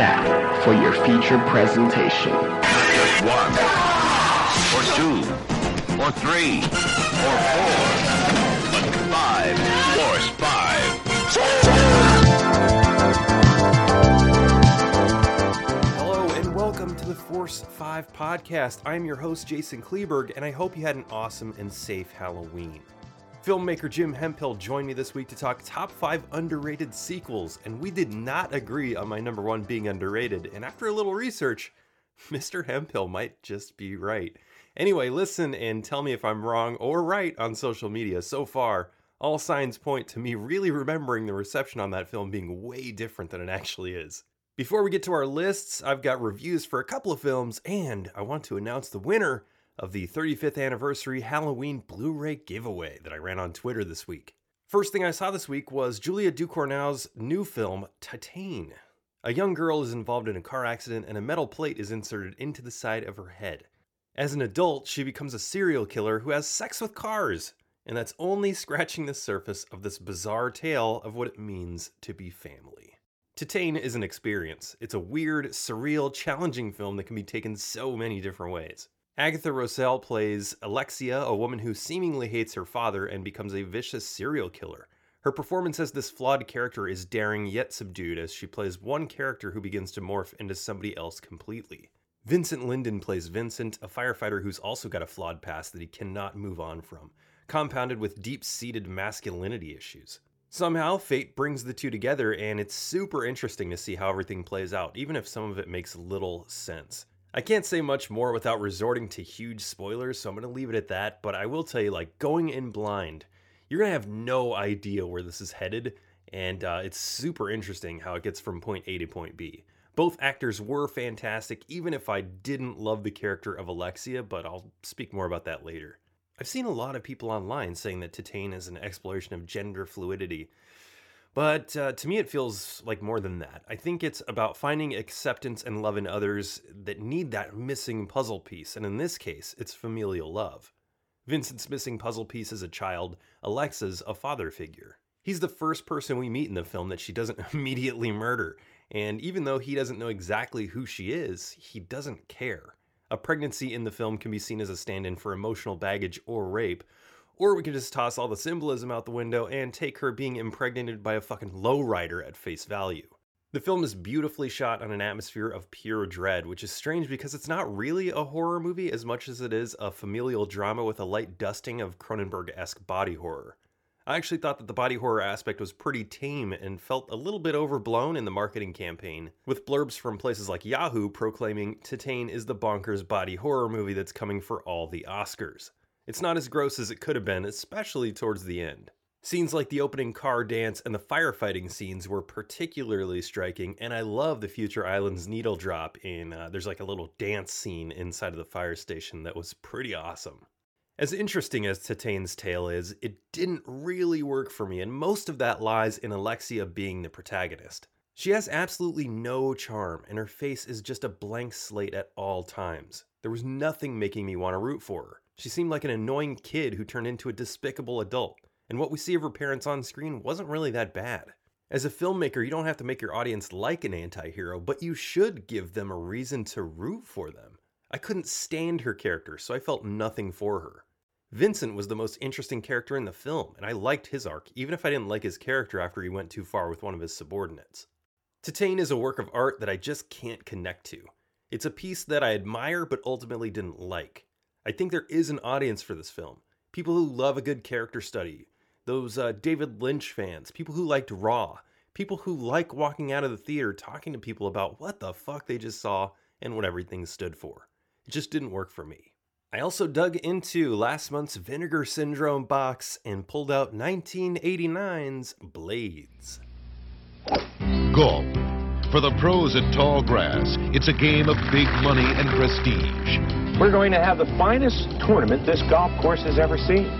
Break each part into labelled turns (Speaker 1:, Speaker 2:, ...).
Speaker 1: now for your featured presentation.
Speaker 2: Just one, or two, or three, or four, but five, force five.
Speaker 3: Hello and welcome to the Force 5 podcast. I'm your host, Jason Kleberg, and I hope you had an awesome and safe Halloween. Filmmaker Jim Hemphill joined me this week to talk top 5 underrated sequels, and we did not agree on my number one being underrated. And after a little research, Mr. Hemphill might just be right. Anyway, listen and tell me if I'm wrong or right on social media. So far, all signs point to me really remembering the reception on that film being way different than it actually is. Before we get to our lists, I've got reviews for a couple of films, and I want to announce the winner of the 35th anniversary Halloween Blu ray giveaway that I ran on Twitter this week. First thing I saw this week was Julia Ducournau's new film, Titane. A young girl is involved in a car accident and a metal plate is inserted into the side of her head. As an adult, she becomes a serial killer who has sex with cars, and that's only scratching the surface of this bizarre tale of what it means to be family. Titane is an experience. It's a weird, surreal, challenging film that can be taken so many different ways. Agathe Rousselle plays Alexia, a woman who seemingly hates her father and becomes a vicious serial killer. Her performance as this flawed character is daring yet subdued as she plays one character who begins to morph into somebody else completely. Vincent Lindon plays Vincent, a firefighter who's also got a flawed past that he cannot move on from, compounded with deep seated masculinity issues. Somehow, fate brings the two together, and it's super interesting to see how everything plays out, even if some of it makes little sense. I can't say much more without resorting to huge spoilers, so I'm going to leave it at that. But I will tell you, like, going in blind, you're going to have no idea where this is headed. And uh, it's super interesting how it gets from point A to point B. Both actors were fantastic, even if I didn't love the character of Alexia, but I'll speak more about that later. I've seen a lot of people online saying that Titane is an exploration of gender fluidity, but uh, to me, it feels like more than that. I think it's about finding acceptance and love in others that need that missing puzzle piece, and in this case, it's familial love. Vincent's missing puzzle piece is a child, Alexia's a father figure. He's the first person we meet in the film that she doesn't immediately murder, and even though he doesn't know exactly who she is, he doesn't care. A pregnancy in the film can be seen as a stand in for emotional baggage or rape, or we can just toss all the symbolism out the window and take her being impregnated by a fucking lowrider at face value. The film is beautifully shot on an atmosphere of pure dread, which is strange because it's not really a horror movie as much as it is a familial drama with a light dusting of Cronenberg esque body horror. I actually thought that the body horror aspect was pretty tame and felt a little bit overblown in the marketing campaign, with blurbs from places like Yahoo proclaiming Titane is the bonkers body horror movie that's coming for all the Oscars. It's not as gross as it could have been, especially towards the end. Scenes like the opening car dance and the firefighting scenes were particularly striking, and I love the Future Islands needle drop in. Uh, there's like a little dance scene inside of the fire station that was pretty awesome. As interesting as Titane's tale is, it didn't really work for me, and most of that lies in Alexia being the protagonist. She has absolutely no charm, and her face is just a blank slate at all times. There was nothing making me want to root for her. She seemed like an annoying kid who turned into a despicable adult, and what we see of her parents on screen wasn't really that bad. As a filmmaker, you don't have to make your audience like an anti hero, but you should give them a reason to root for them. I couldn't stand her character, so I felt nothing for her. Vincent was the most interesting character in the film, and I liked his arc, even if I didn't like his character after he went too far with one of his subordinates. Titane is a work of art that I just can't connect to. It's a piece that I admire but ultimately didn't like. I think there is an audience for this film. People who love a good character study, those uh, David Lynch fans, people who liked Raw, people who like walking out of the theater talking to people about what the fuck they just saw and what everything stood for. It just didn't work for me. I also dug into last month's Vinegar Syndrome box and pulled out 1989's Blades.
Speaker 4: Golf. For the pros at Tall Grass, it's a game of big money and prestige.
Speaker 5: We're going to have the finest tournament this golf course has ever seen.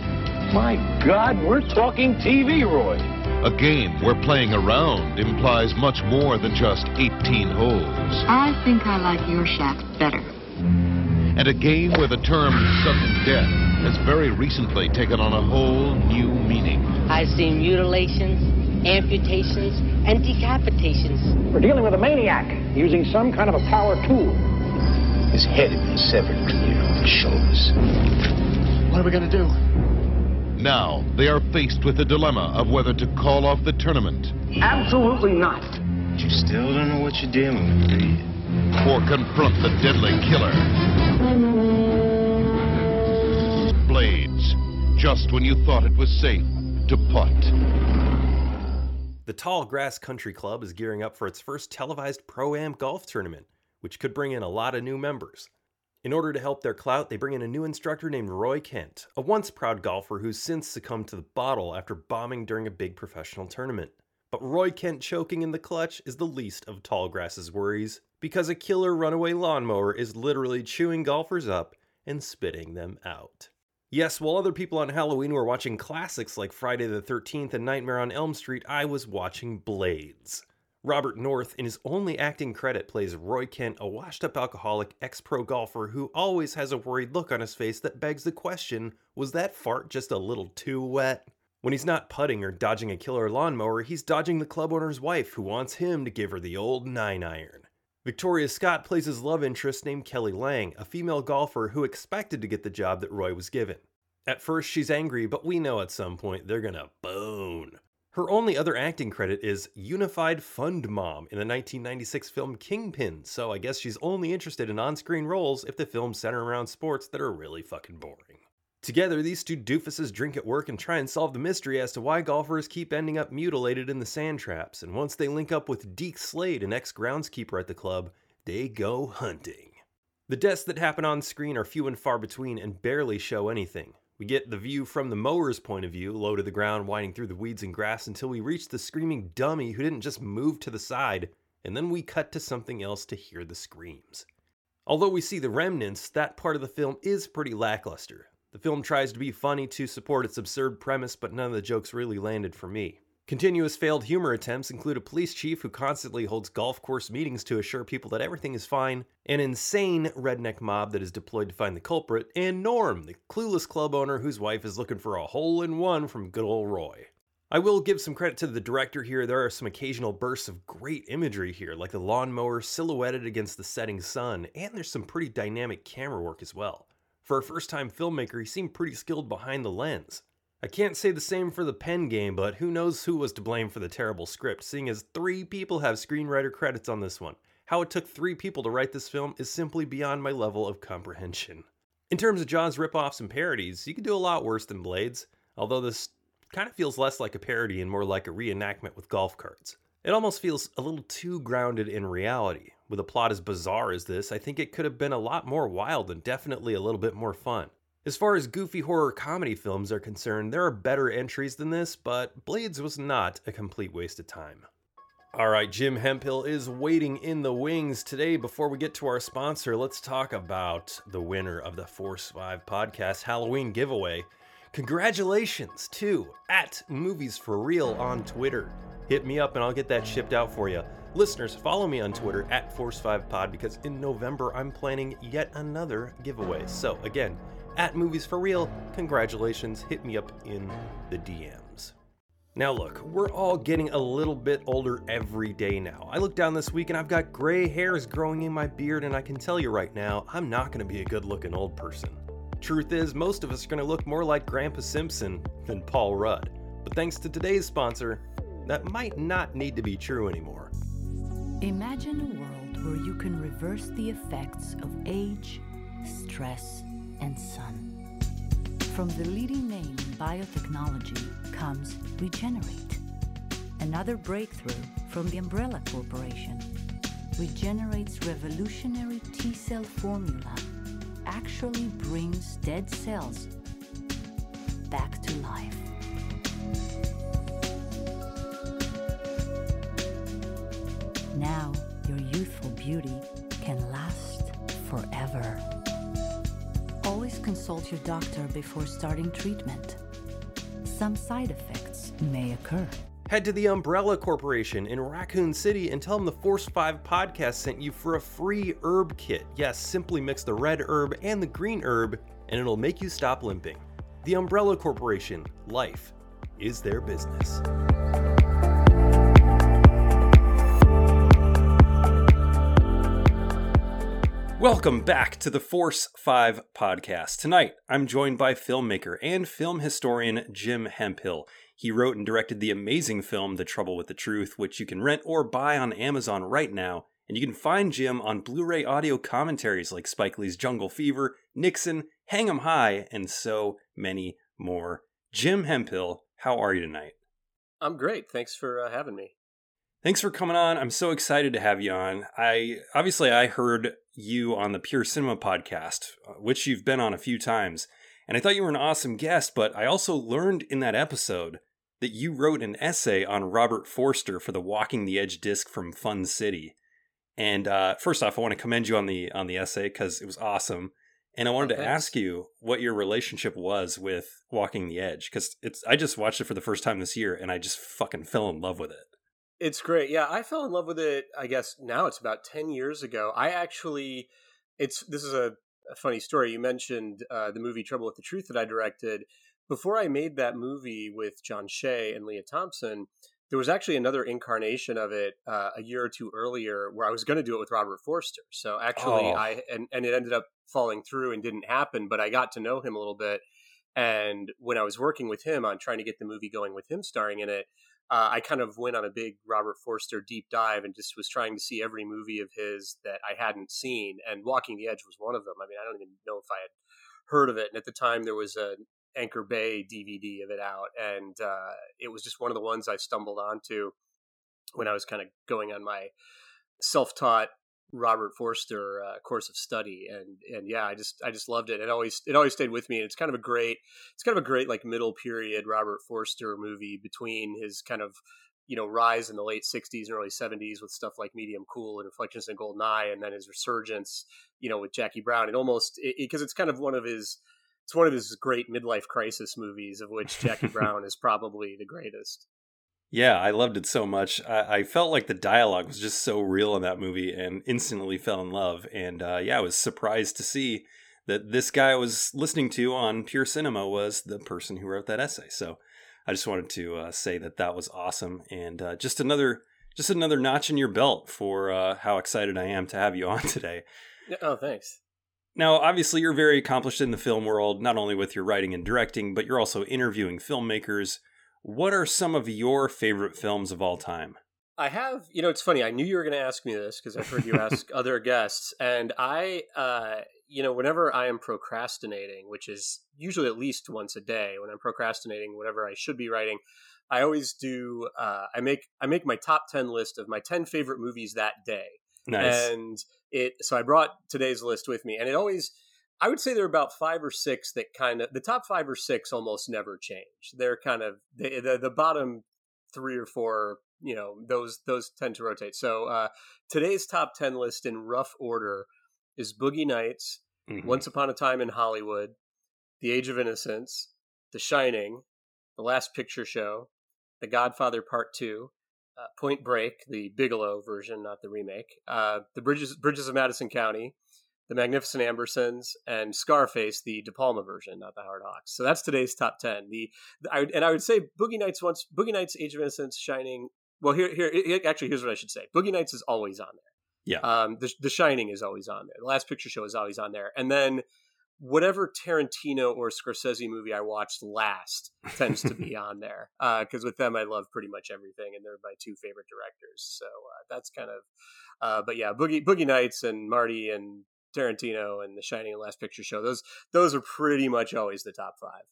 Speaker 5: My God, we're talking TV, Roy.
Speaker 4: A game where playing around implies much more than just 18 holes.
Speaker 6: I think I like your shaft better.
Speaker 4: And a game where the term sudden death has very recently taken on a whole new meaning.
Speaker 7: I've seen mutilations, amputations, and decapitations.
Speaker 5: We're dealing with a maniac using some kind of a power tool.
Speaker 8: His head had been severed clear off his shoulders.
Speaker 4: What are we going to do? Now, they are faced with the dilemma of whether to call off the tournament
Speaker 5: Absolutely not.
Speaker 8: But you still don't know what you're dealing with, do you?
Speaker 4: or confront the deadly killer. Blades, just when you thought it was safe to putt.
Speaker 3: The Tall Grass Country Club is gearing up for its first televised pro am golf tournament, which could bring in a lot of new members. In order to help their clout, they bring in a new instructor named Roy Kent, a once proud golfer who's since succumbed to the bottle after bombing during a big professional tournament. But Roy Kent choking in the clutch is the least of Tallgrass's worries, because a killer runaway lawnmower is literally chewing golfers up and spitting them out. Yes, while other people on Halloween were watching classics like Friday the 13th and Nightmare on Elm Street, I was watching Blades. Robert North, in his only acting credit, plays Roy Kent, a washed up alcoholic ex pro golfer who always has a worried look on his face that begs the question was that fart just a little too wet? When he's not putting or dodging a killer lawnmower, he's dodging the club owner's wife who wants him to give her the old nine iron. Victoria Scott plays his love interest named Kelly Lang, a female golfer who expected to get the job that Roy was given. At first, she's angry, but we know at some point they're gonna bone. Her only other acting credit is Unified Fund Mom in the 1996 film Kingpin, so I guess she's only interested in on screen roles if the films center around sports that are really fucking boring. Together, these two doofuses drink at work and try and solve the mystery as to why golfers keep ending up mutilated in the sand traps, and once they link up with Deke Slade, an ex groundskeeper at the club, they go hunting. The deaths that happen on screen are few and far between and barely show anything. We get the view from the mower's point of view, low to the ground, winding through the weeds and grass until we reach the screaming dummy who didn't just move to the side, and then we cut to something else to hear the screams. Although we see the remnants, that part of the film is pretty lackluster. The film tries to be funny to support its absurd premise, but none of the jokes really landed for me. Continuous failed humor attempts include a police chief who constantly holds golf course meetings to assure people that everything is fine, an insane redneck mob that is deployed to find the culprit, and Norm, the clueless club owner whose wife is looking for a hole in one from good old Roy. I will give some credit to the director here. There are some occasional bursts of great imagery here, like the lawnmower silhouetted against the setting sun, and there's some pretty dynamic camera work as well. For a first time filmmaker, he seemed pretty skilled behind the lens. I can't say the same for the pen game, but who knows who was to blame for the terrible script, seeing as three people have screenwriter credits on this one. How it took three people to write this film is simply beyond my level of comprehension. In terms of Jaws ripoffs and parodies, you could do a lot worse than Blades, although this kind of feels less like a parody and more like a reenactment with golf carts. It almost feels a little too grounded in reality. With a plot as bizarre as this, I think it could have been a lot more wild and definitely a little bit more fun. As far as goofy horror comedy films are concerned, there are better entries than this, but Blades was not a complete waste of time. All right, Jim Hemphill is waiting in the wings today. Before we get to our sponsor, let's talk about the winner of the Force 5 podcast Halloween giveaway. Congratulations to at Movies for Real on Twitter. Hit me up and I'll get that shipped out for you. Listeners, follow me on Twitter at Force5Pod because in November I'm planning yet another giveaway. So, again, at Movies for Real, congratulations. Hit me up in the DMs. Now, look, we're all getting a little bit older every day now. I look down this week and I've got gray hairs growing in my beard, and I can tell you right now, I'm not going to be a good looking old person. Truth is, most of us are going to look more like Grandpa Simpson than Paul Rudd. But thanks to today's sponsor, that might not need to be true anymore.
Speaker 9: Imagine a world where you can reverse the effects of age, stress, and sun. From the leading name in biotechnology comes Regenerate, another breakthrough from the Umbrella Corporation. Regenerate's revolutionary T cell formula actually brings dead cells back to life. Now, your youthful beauty can last forever. Always consult your doctor before starting treatment. Some side effects may occur.
Speaker 3: Head to the Umbrella Corporation in Raccoon City and tell them the Force 5 podcast sent you for a free herb kit. Yes, simply mix the red herb and the green herb, and it'll make you stop limping. The Umbrella Corporation, life is their business. Welcome back to the Force 5 podcast. Tonight, I'm joined by filmmaker and film historian Jim Hemphill. He wrote and directed the amazing film The Trouble with the Truth, which you can rent or buy on Amazon right now. And you can find Jim on Blu ray audio commentaries like Spike Lee's Jungle Fever, Nixon, Hang 'em High, and so many more. Jim Hemphill, how are you tonight?
Speaker 10: I'm great. Thanks for uh, having me.
Speaker 3: Thanks for coming on. I'm so excited to have you on. I obviously I heard you on the Pure Cinema podcast, uh, which you've been on a few times, and I thought you were an awesome guest, but I also learned in that episode that you wrote an essay on Robert Forster for the Walking the Edge disc from Fun City. And uh, first off, I want to commend you on the on the essay because it was awesome. And I wanted oh, to ask you what your relationship was with Walking the Edge because it's I just watched it for the first time this year and I just fucking fell in love with it.
Speaker 10: It's great. Yeah, I fell in love with it. I guess now it's about ten years ago. I actually, it's this is a, a funny story. You mentioned uh, the movie Trouble with the Truth that I directed. Before I made that movie with John Shea and Lea Thompson, there was actually another incarnation of it uh, a year or two earlier where I was going to do it with Robert Forster. So actually, oh. I and, and it ended up falling through and didn't happen. But I got to know him a little bit, and when I was working with him on trying to get the movie going with him starring in it, uh, I kind of went on a big Robert Forster deep dive and just was trying to see every movie of his that I hadn't seen. And Walking the Edge was one of them. I mean, I don't even know if I had heard of it. And at the time, there was an Anchor Bay DVD of it out, and uh, it was just one of the ones I stumbled onto when I was kind of going on my self-taught Robert Forster uh, course of study, and and yeah, I just I just loved it. It always it always stayed with me, and it's kind of a great it's kind of a great like middle period Robert Forster movie between his kind of you know rise in the late '60s and early '70s with stuff like Medium Cool and Reflections in Golden Eye, and then his resurgence, you know, with Jackie Brown, and almost because it, it's kind of one of his it's one of his great midlife crisis movies, of which Jackie Brown is probably the greatest.
Speaker 3: Yeah, I loved it so much. I, I, felt like the dialogue was just so real in that movie and instantly fell in love. And uh, yeah, I was surprised to see that this guy I was listening to on Pure Cinema was the person who wrote that essay. So I just wanted to uh, say that that was awesome and uh, just another just another notch in your belt for uh, how excited I am to have you on today.
Speaker 10: Oh, thanks.
Speaker 3: Now, obviously, you're very accomplished in the film world, not only with your writing and directing, but you're also interviewing filmmakers what are some of your favorite films of all time?
Speaker 10: I have, you know, it's funny. I knew you were going to ask me this because I've heard you ask other guests, and I, uh, you know, whenever I am procrastinating, which is usually at least once a day, when I'm procrastinating whatever I should be writing, I always do. Uh, I make I make my top ten list of my ten favorite movies that day.
Speaker 3: Nice.
Speaker 10: And it. So I brought today's list with me, and it always I would say there are about five or six that kind of the top five or six almost never change. They're kind of the the, the bottom three or four. You know those those tend to rotate. So uh, today's top ten list in rough order is Boogie Nights, mm-hmm. Once Upon a Time in Hollywood, The Age of Innocence, The Shining, The Last Picture Show, The Godfather Part Two, uh, Point Break, the Bigelow version, not the remake, uh, The Bridges Bridges of Madison County, the Magnificent Ambersons, and Scarface, the De Palma version, not the Howard Hawks. So that's today's top ten. The, I, and I would say Boogie Nights once Boogie Nights, Age of Innocence, Shining. Well, here here actually here's what I should say. Boogie Nights is always on there.
Speaker 3: Yeah.
Speaker 10: Um, the The Shining is always on there. The Last Picture Show is always on there, and then whatever Tarantino or Scorsese movie I watched last tends to be on there because uh, with them I love pretty much everything, and they're my two favorite directors. So uh, that's kind of. Uh, but yeah, Boogie Boogie Nights and Marty and Tarantino and The Shining and Last Picture Show. Those those are pretty much always the top five.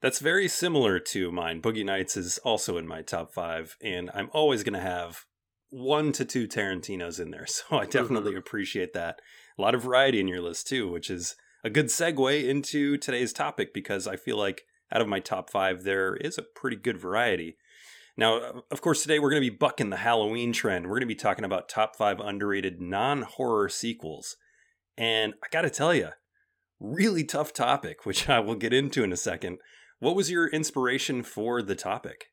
Speaker 3: That's very similar to mine. Boogie Nights is also in my top five, and I'm always going to have one to two Tarantinos in there. So I definitely mm-hmm. appreciate that. A lot of variety in your list too, which is a good segue into today's topic because I feel like out of my top five, there is a pretty good variety. Now, of course, today we're going to be bucking the Halloween trend. We're going to be talking about top five underrated non horror sequels. And I got to tell you, really tough topic, which I will get into in a second. What was your inspiration for the topic?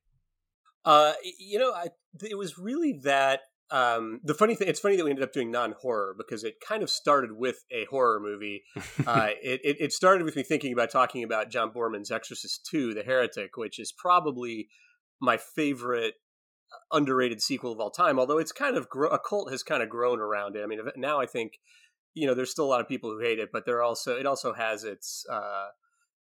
Speaker 10: Uh, you know, I, it was really that. Um, the funny thing, it's funny that we ended up doing non-horror because it kind of started with a horror movie. uh, it, it, it started with me thinking about talking about John Boorman's Exorcist II: The Heretic, which is probably my favorite uh, underrated sequel of all time. Although it's kind of gro- a cult has kind of grown around it. I mean, now I think you know, there's still a lot of people who hate it, but there also it also has its uh,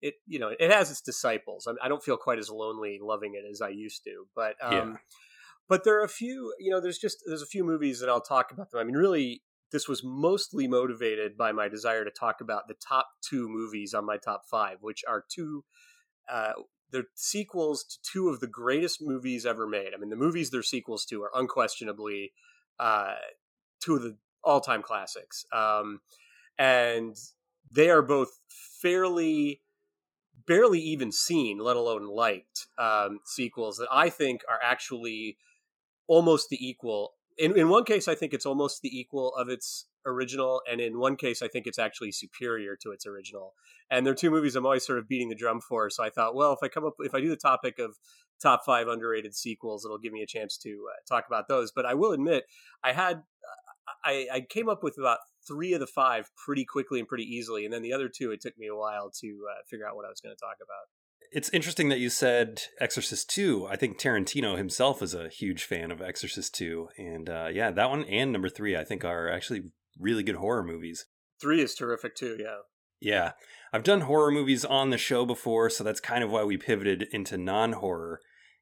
Speaker 10: it you know it has its disciples. I, I don't feel quite as lonely loving it as I used to, but um, yeah. but there are a few. You know, there's just there's a few movies that I'll talk about them. I mean, really, this was mostly motivated by my desire to talk about the top two movies on my top five, which are two. Uh, they're sequels to two of the greatest movies ever made. I mean, the movies they're sequels to are unquestionably uh, two of the all-time classics, um, and they are both fairly barely even seen, let alone liked um, sequels that I think are actually almost the equal. In, in one case, I think it's almost the equal of its original, and in one case, I think it's actually superior to its original. And they're two movies I'm always sort of beating the drum for. So I thought, well, if I come up, if I do the topic of top five underrated sequels, it'll give me a chance to uh, talk about those. But I will admit, I had, I, I came up with about three of the five pretty quickly and pretty easily, and then the other two, it took me a while to uh, figure out what I was going to talk about.
Speaker 3: It's interesting that you said Exorcist 2. I think Tarantino himself is a huge fan of Exorcist 2. And uh, yeah, that one and number three, I think, are actually really good horror movies.
Speaker 10: Three is terrific too, yeah.
Speaker 3: Yeah. I've done horror movies on the show before, so that's kind of why we pivoted into non horror.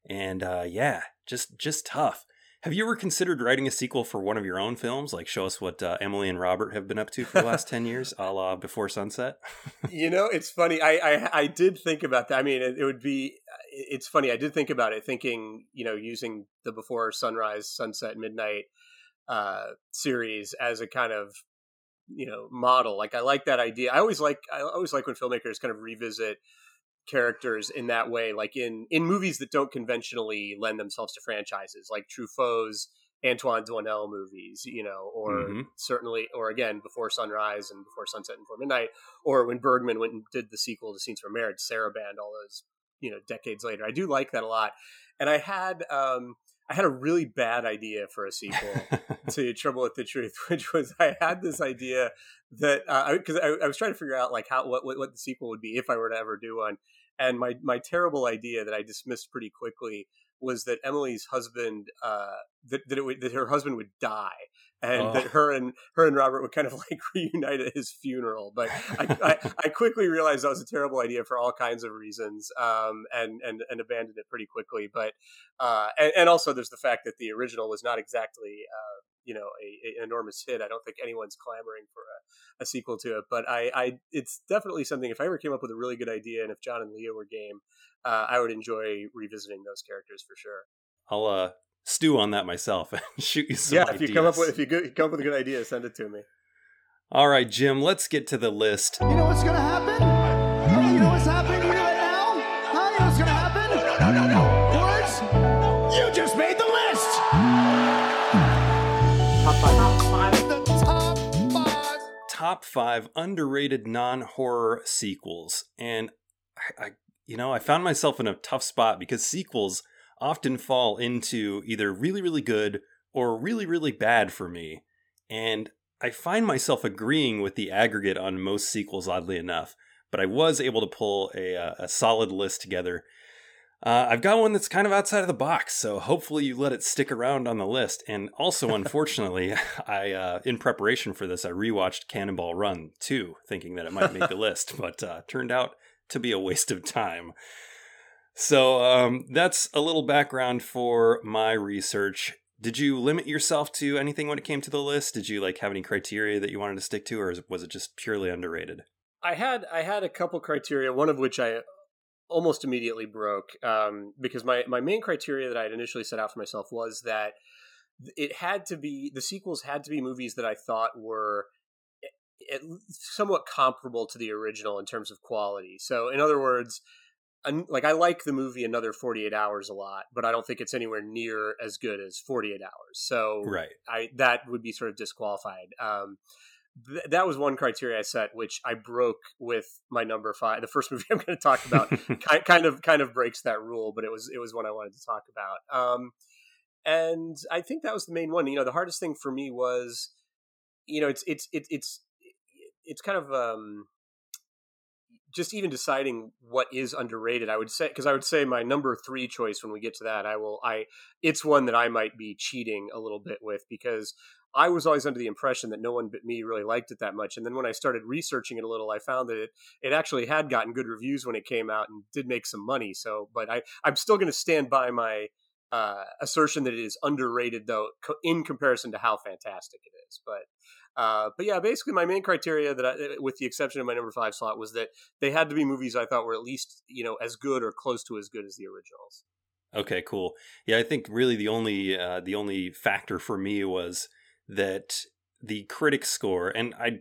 Speaker 3: And uh, yeah, just just tough. Have you ever considered writing a sequel for one of your own films? Like, show us what uh, Emily and Robert have been up to for the last 10 years, a la Before Sunset?
Speaker 10: you know, it's funny. I, I, I, did think about that. I mean, it, it, would be, it's funny. I did think about it, thinking, you know, using the Before Sunrise, Sunset, Midnight uh, series as a kind of, you know, model. Like, I like that idea. I always like, I always like when filmmakers kind of revisit characters in that way, like in in movies that don't conventionally lend themselves to franchises, like Truffaut's Antoine Doinel movies, you know, or mm-hmm. certainly, or again, Before Sunrise and Before Sunset and Before Midnight, or when Bergman went and did the sequel to Scenes from Marriage, Saraband, all those, you know, decades later. I do like that a lot. And I had, um, I had a really bad idea for a sequel to Trouble with the Truth, which was I had this idea that because uh, I, I, was trying to figure out like how what, what the sequel would be if I were to ever do one, and my my terrible idea that I dismissed pretty quickly was that Emily's husband uh, that that, would, that her husband would die, and oh. that her and her and Robert would kind of like reunite at his funeral. But I, I, I, quickly realized that was a terrible idea for all kinds of reasons, um, and and and abandoned it pretty quickly. But uh, and, and, also there's the fact that the original was not exactly uh, you know a, a, an enormous hit. I don't think anyone's clamoring for a, a sequel to it, but I, I it's definitely something. If I ever came up with a really good idea, and if John and Lea were game, uh, I would enjoy revisiting those characters for sure.
Speaker 3: I'll uh, stew on that myself and shoot you some.
Speaker 10: Yeah,
Speaker 3: ideas.
Speaker 10: if you come up with if you come up with a good idea, send it to me.
Speaker 3: All right, Jim, let's get to the list.
Speaker 11: You know what's gonna happen? you know what's happening? You know now? Huh? You know what's gonna happen? No, no, no, no. Words? You just made the list.
Speaker 3: Top five. Top five. The top five. Top five underrated non-horror sequels, and I, I, you know, I found myself in a tough spot because sequels often fall into either really, really good or really, really bad for me. And I find myself agreeing with the aggregate on most sequels, oddly enough. But I was able to pull a, uh, a solid list together. Uh, I've got one that's kind of outside of the box, so hopefully you let it stick around on the list. And also, unfortunately, I uh, in preparation for this, I rewatched Cannonball Run too, thinking that it might make the list, but uh, turned out to be a waste of time. So um, that's a little background for my research. Did you limit yourself to anything when it came to the list? Did you like have any criteria that you wanted to stick to, or was it just purely underrated?
Speaker 10: I had I had a couple criteria, one of which I almost immediately broke um, because my my main criteria that I had initially set out for myself was that it had to be the sequels had to be movies that I thought were somewhat comparable to the original in terms of quality. So, in other words, like I like the movie Another 48 Hours a lot, but I don't think it's anywhere near as good as 48 Hours. So
Speaker 3: right.
Speaker 10: I that would be sort of disqualified. Um, th- that was one criteria I set, which I broke with my number five. The first movie I'm going to talk about kind, kind of kind of breaks that rule, but it was it was one I wanted to talk about. Um, and I think that was the main one. You know, the hardest thing for me was, you know, it's it's it's it's it's kind of um just even deciding what is underrated, I would say because I would say my number three choice when we get to that, I will I it's one that I might be cheating a little bit with because I was always under the impression that no one but me really liked it that much. And then when I started researching it a little, I found that it, it actually had gotten good reviews when it came out and did make some money. So, but I, I'm still going to stand by my uh, assertion that it is underrated, though, co- in comparison to how fantastic it is. But uh, but yeah, basically my main criteria that, I, with the exception of my number five slot, was that they had to be movies I thought were at least you know as good or close to as good as the originals.
Speaker 3: Okay, cool. Yeah, I think really the only uh, the only factor for me was that the critic score, and I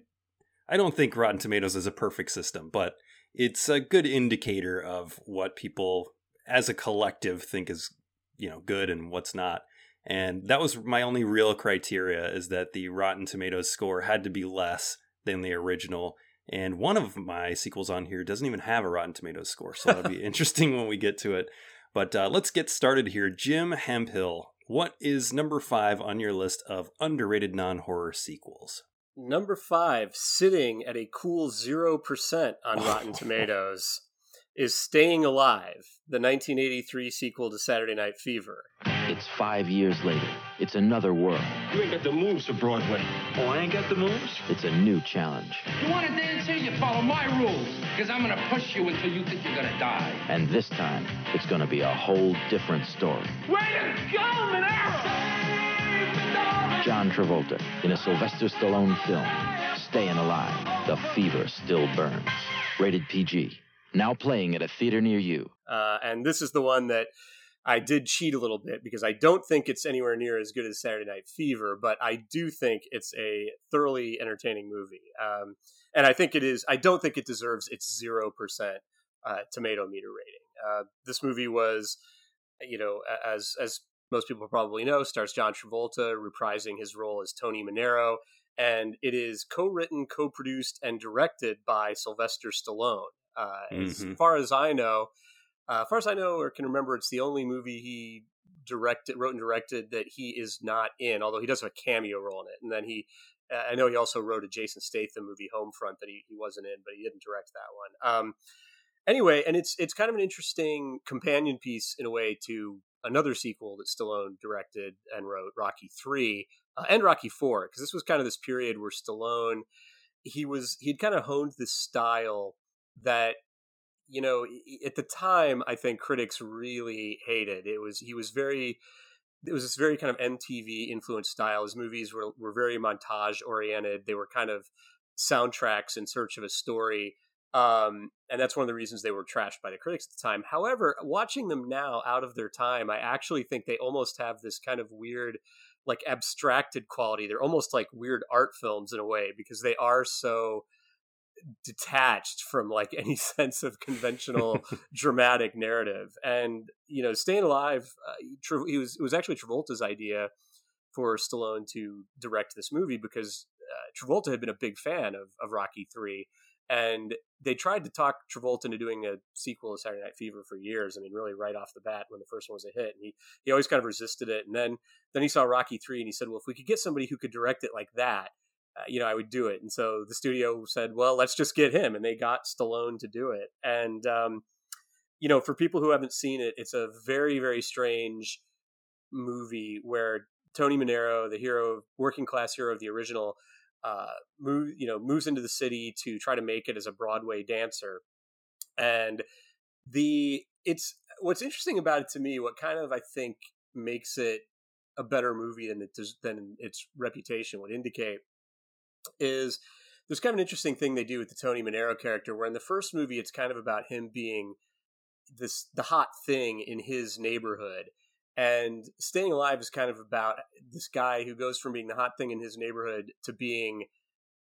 Speaker 3: I don't think Rotten Tomatoes is a perfect system, but it's a good indicator of what people as a collective think is you know good and what's not. And that was my only real criteria is that the Rotten Tomatoes score had to be less than the original. And one of my sequels on here doesn't even have a Rotten Tomatoes score, so that'll be interesting when we get to it. But uh, let's get started here. Jim Hemphill, what is number five on your list of underrated non horror sequels?
Speaker 10: Number five, sitting at a cool 0% on Rotten Tomatoes, is Staying Alive, the 1983 sequel to Saturday Night Fever.
Speaker 8: It's five years later. It's another world.
Speaker 12: You ain't got the moves for Broadway.
Speaker 8: Oh, I ain't got the moves? It's a new challenge.
Speaker 13: You want to dance here? You follow my rules. Because I'm going to push you until you think you're going to die.
Speaker 8: And this time, it's going to be a whole different story.
Speaker 13: Way to go, Manero!
Speaker 8: John Travolta in a Sylvester Stallone film, Staying Alive. The fever still burns. Rated PG. Now playing at a theater near you.
Speaker 10: Uh, and this is the one that I did cheat a little bit because I don't think it's anywhere near as good as Saturday Night Fever, but I do think it's a thoroughly entertaining movie. Um, and I think it is, I don't think it deserves its 0% uh, tomato meter rating. Uh, this movie was, you know, as, as most people probably know, stars John Travolta reprising his role as Tony Manero. And it is co written, co produced, and directed by Sylvester Stallone. Uh, mm-hmm. As far as I know, uh, far as I know or can remember, it's the only movie he directed, wrote and directed that he is not in. Although he does have a cameo role in it, and then he, uh, I know he also wrote a Jason Statham movie, Homefront, that he, he wasn't in, but he didn't direct that one. Um, anyway, and it's it's kind of an interesting companion piece in a way to another sequel that Stallone directed and wrote, Rocky Three uh, and Rocky Four, because this was kind of this period where Stallone he was he'd kind of honed this style that you know, at the time, I think critics really hated. It was he was very, it was this very kind of MTV influenced style. His movies were were very montage oriented. They were kind of soundtracks in search of a story, um, and that's one of the reasons they were trashed by the critics at the time. However, watching them now, out of their time, I actually think they almost have this kind of weird, like abstracted quality. They're almost like weird art films in a way because they are so detached from like any sense of conventional dramatic narrative. And you know, Staying Alive, uh, he was it was actually Travolta's idea for Stallone to direct this movie because uh, Travolta had been a big fan of, of Rocky Three, and they tried to talk Travolta into doing a sequel to Saturday Night Fever for years. I mean, really right off the bat when the first one was a hit, and he he always kind of resisted it. And then then he saw Rocky Three, and he said, "Well, if we could get somebody who could direct it like that." Uh, you know, I would do it. And so the studio said, well, let's just get him. And they got Stallone to do it. And, um, you know, for people who haven't seen it, it's a very, very strange movie where Tony Manero, the hero, working class hero of the original, uh, move, you know, moves into the city to try to make it as a Broadway dancer. And the, it's, what's interesting about it to me, what kind of, I think, makes it a better movie than it does, than its reputation would indicate is there's kind of an interesting thing they do with the Tony Manero character, where in the first movie it's kind of about him being this the hot thing in his neighborhood, and Staying Alive is kind of about this guy who goes from being the hot thing in his neighborhood to being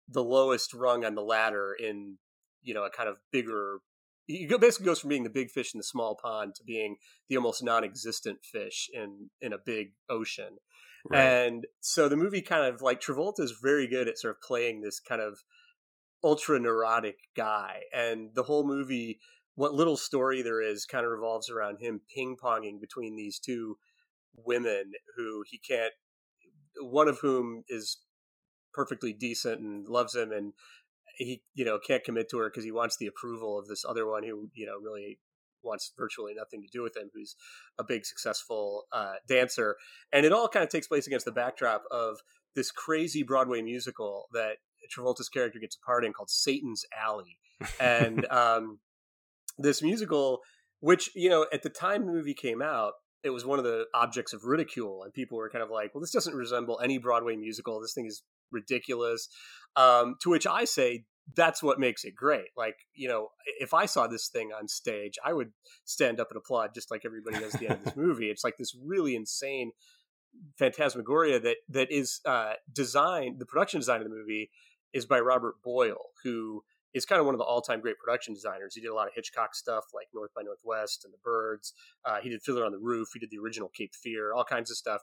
Speaker 10: the lowest rung on the ladder in you know a kind of bigger. He basically goes from being the big fish in the small pond to being the almost non-existent fish in in a big ocean. Right. And so the movie kind of like Travolta is very good at sort of playing this kind of ultra neurotic guy. And the whole movie, what little story there is, kind of revolves around him ping ponging between these two women who he can't, one of whom is perfectly decent and loves him and he you know can't commit to her because he wants the approval of this other one who you know really wants virtually nothing to do with him, who's a big successful uh, dancer, and it all kind of takes place against the backdrop of this crazy Broadway musical that Travolta's character gets a part in called Satan's Alley, and um, this musical, which you know at the time the movie came out, it was one of the objects of ridicule, and people were kind of like, "Well, this doesn't resemble any Broadway musical. This thing is ridiculous." Um, to which I say, that's what makes it great. Like, you know, if I saw this thing on stage, I would stand up and applaud just like everybody does at the end of this movie. It's like this really insane phantasmagoria that that is uh, designed. The production design of the movie is by Robert Boyle, who is kind of one of the all-time great production designers. He did a lot of Hitchcock stuff like North by Northwest and The Birds. Uh, he did Fiddler on the Roof. He did the original Cape Fear, all kinds of stuff.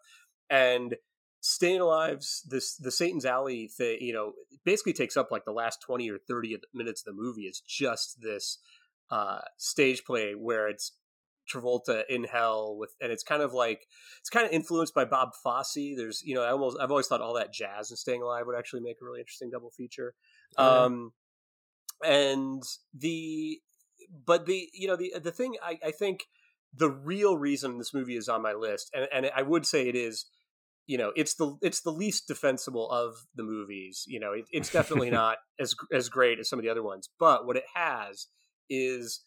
Speaker 10: And Staying Alive's this the Satan's Alley thing, you know, basically takes up like the last twenty or thirty minutes of the movie is just this uh, stage play where it's Travolta in hell with, and it's kind of like it's kind of influenced by Bob Fosse. There's, you know, I almost I've always thought all that jazz and Staying Alive would actually make a really interesting double feature. Um, and the, but the, you know, the the thing I, I think the real reason this movie is on my list, and and I would say it is you know it's the it's the least defensible of the movies you know it, it's definitely not as as great as some of the other ones but what it has is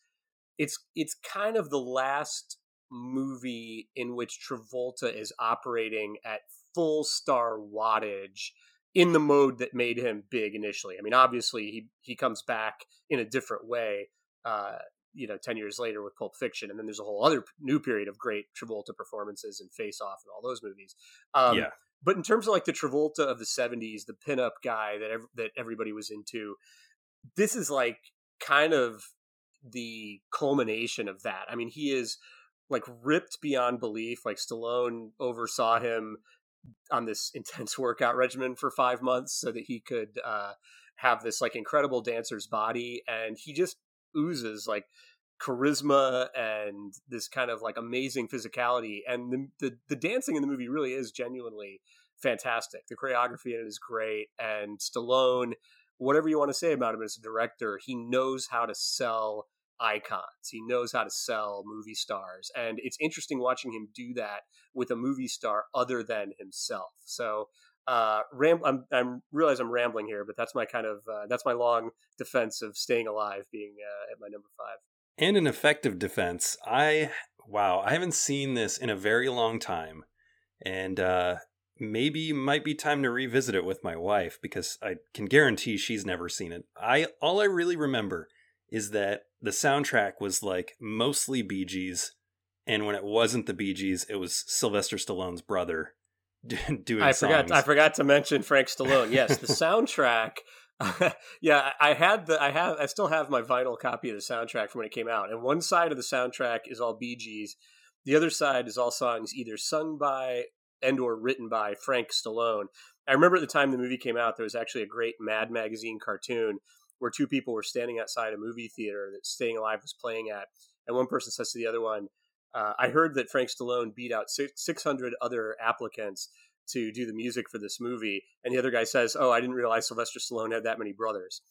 Speaker 10: it's it's kind of the last movie in which Travolta is operating at full star wattage in the mode that made him big initially. I mean, obviously he he comes back in a different way uh, you know 10 years later with pulp fiction and then there's a whole other new period of great travolta performances and face off and all those movies. Um,
Speaker 3: yeah.
Speaker 10: but in terms of like the travolta of the 70s the pinup guy that ev- that everybody was into this is like kind of the culmination of that. I mean he is like ripped beyond belief like stallone oversaw him on this intense workout regimen for five months so that he could uh, have this like incredible dancer's body and he just oozes like charisma and this kind of like amazing physicality. And the, the, the dancing in the movie really is genuinely fantastic. The choreography in it is great. And stallone whatever you want to say about him as a director he knows how to sell icons. He knows how to sell movie stars. And it's interesting watching him do that with a movie star other than himself. So uh, ram- I'm, I'm realize I'm rambling here, but that's my kind of uh, that's my long defense of staying alive being uh, at my number five.
Speaker 3: And an effective defense. I wow, I haven't seen this in a very long time, and uh, maybe might be time to revisit it with my wife because I can guarantee she's never seen it. I all I really remember is that the soundtrack was like mostly Bee Gees, and when it wasn't the Bee Gees, it was Sylvester Stallone's brother doing
Speaker 10: I
Speaker 3: songs.
Speaker 10: forgot I forgot to mention Frank Stallone. Yes, the soundtrack. yeah, I had the I have I still have my vinyl copy of the soundtrack from when it came out. And one side of the soundtrack is all Bee Gees. The other side is all songs either sung by and or written by Frank Stallone. I remember at the time the movie came out, there was actually a great Mad Magazine cartoon where two people were standing outside a movie theater that Staying Alive was playing at, and one person says to the other one, uh, I heard that Frank Stallone beat out 600 other applicants to do the music for this movie, and the other guy says, "Oh, I didn't realize Sylvester Stallone had that many brothers."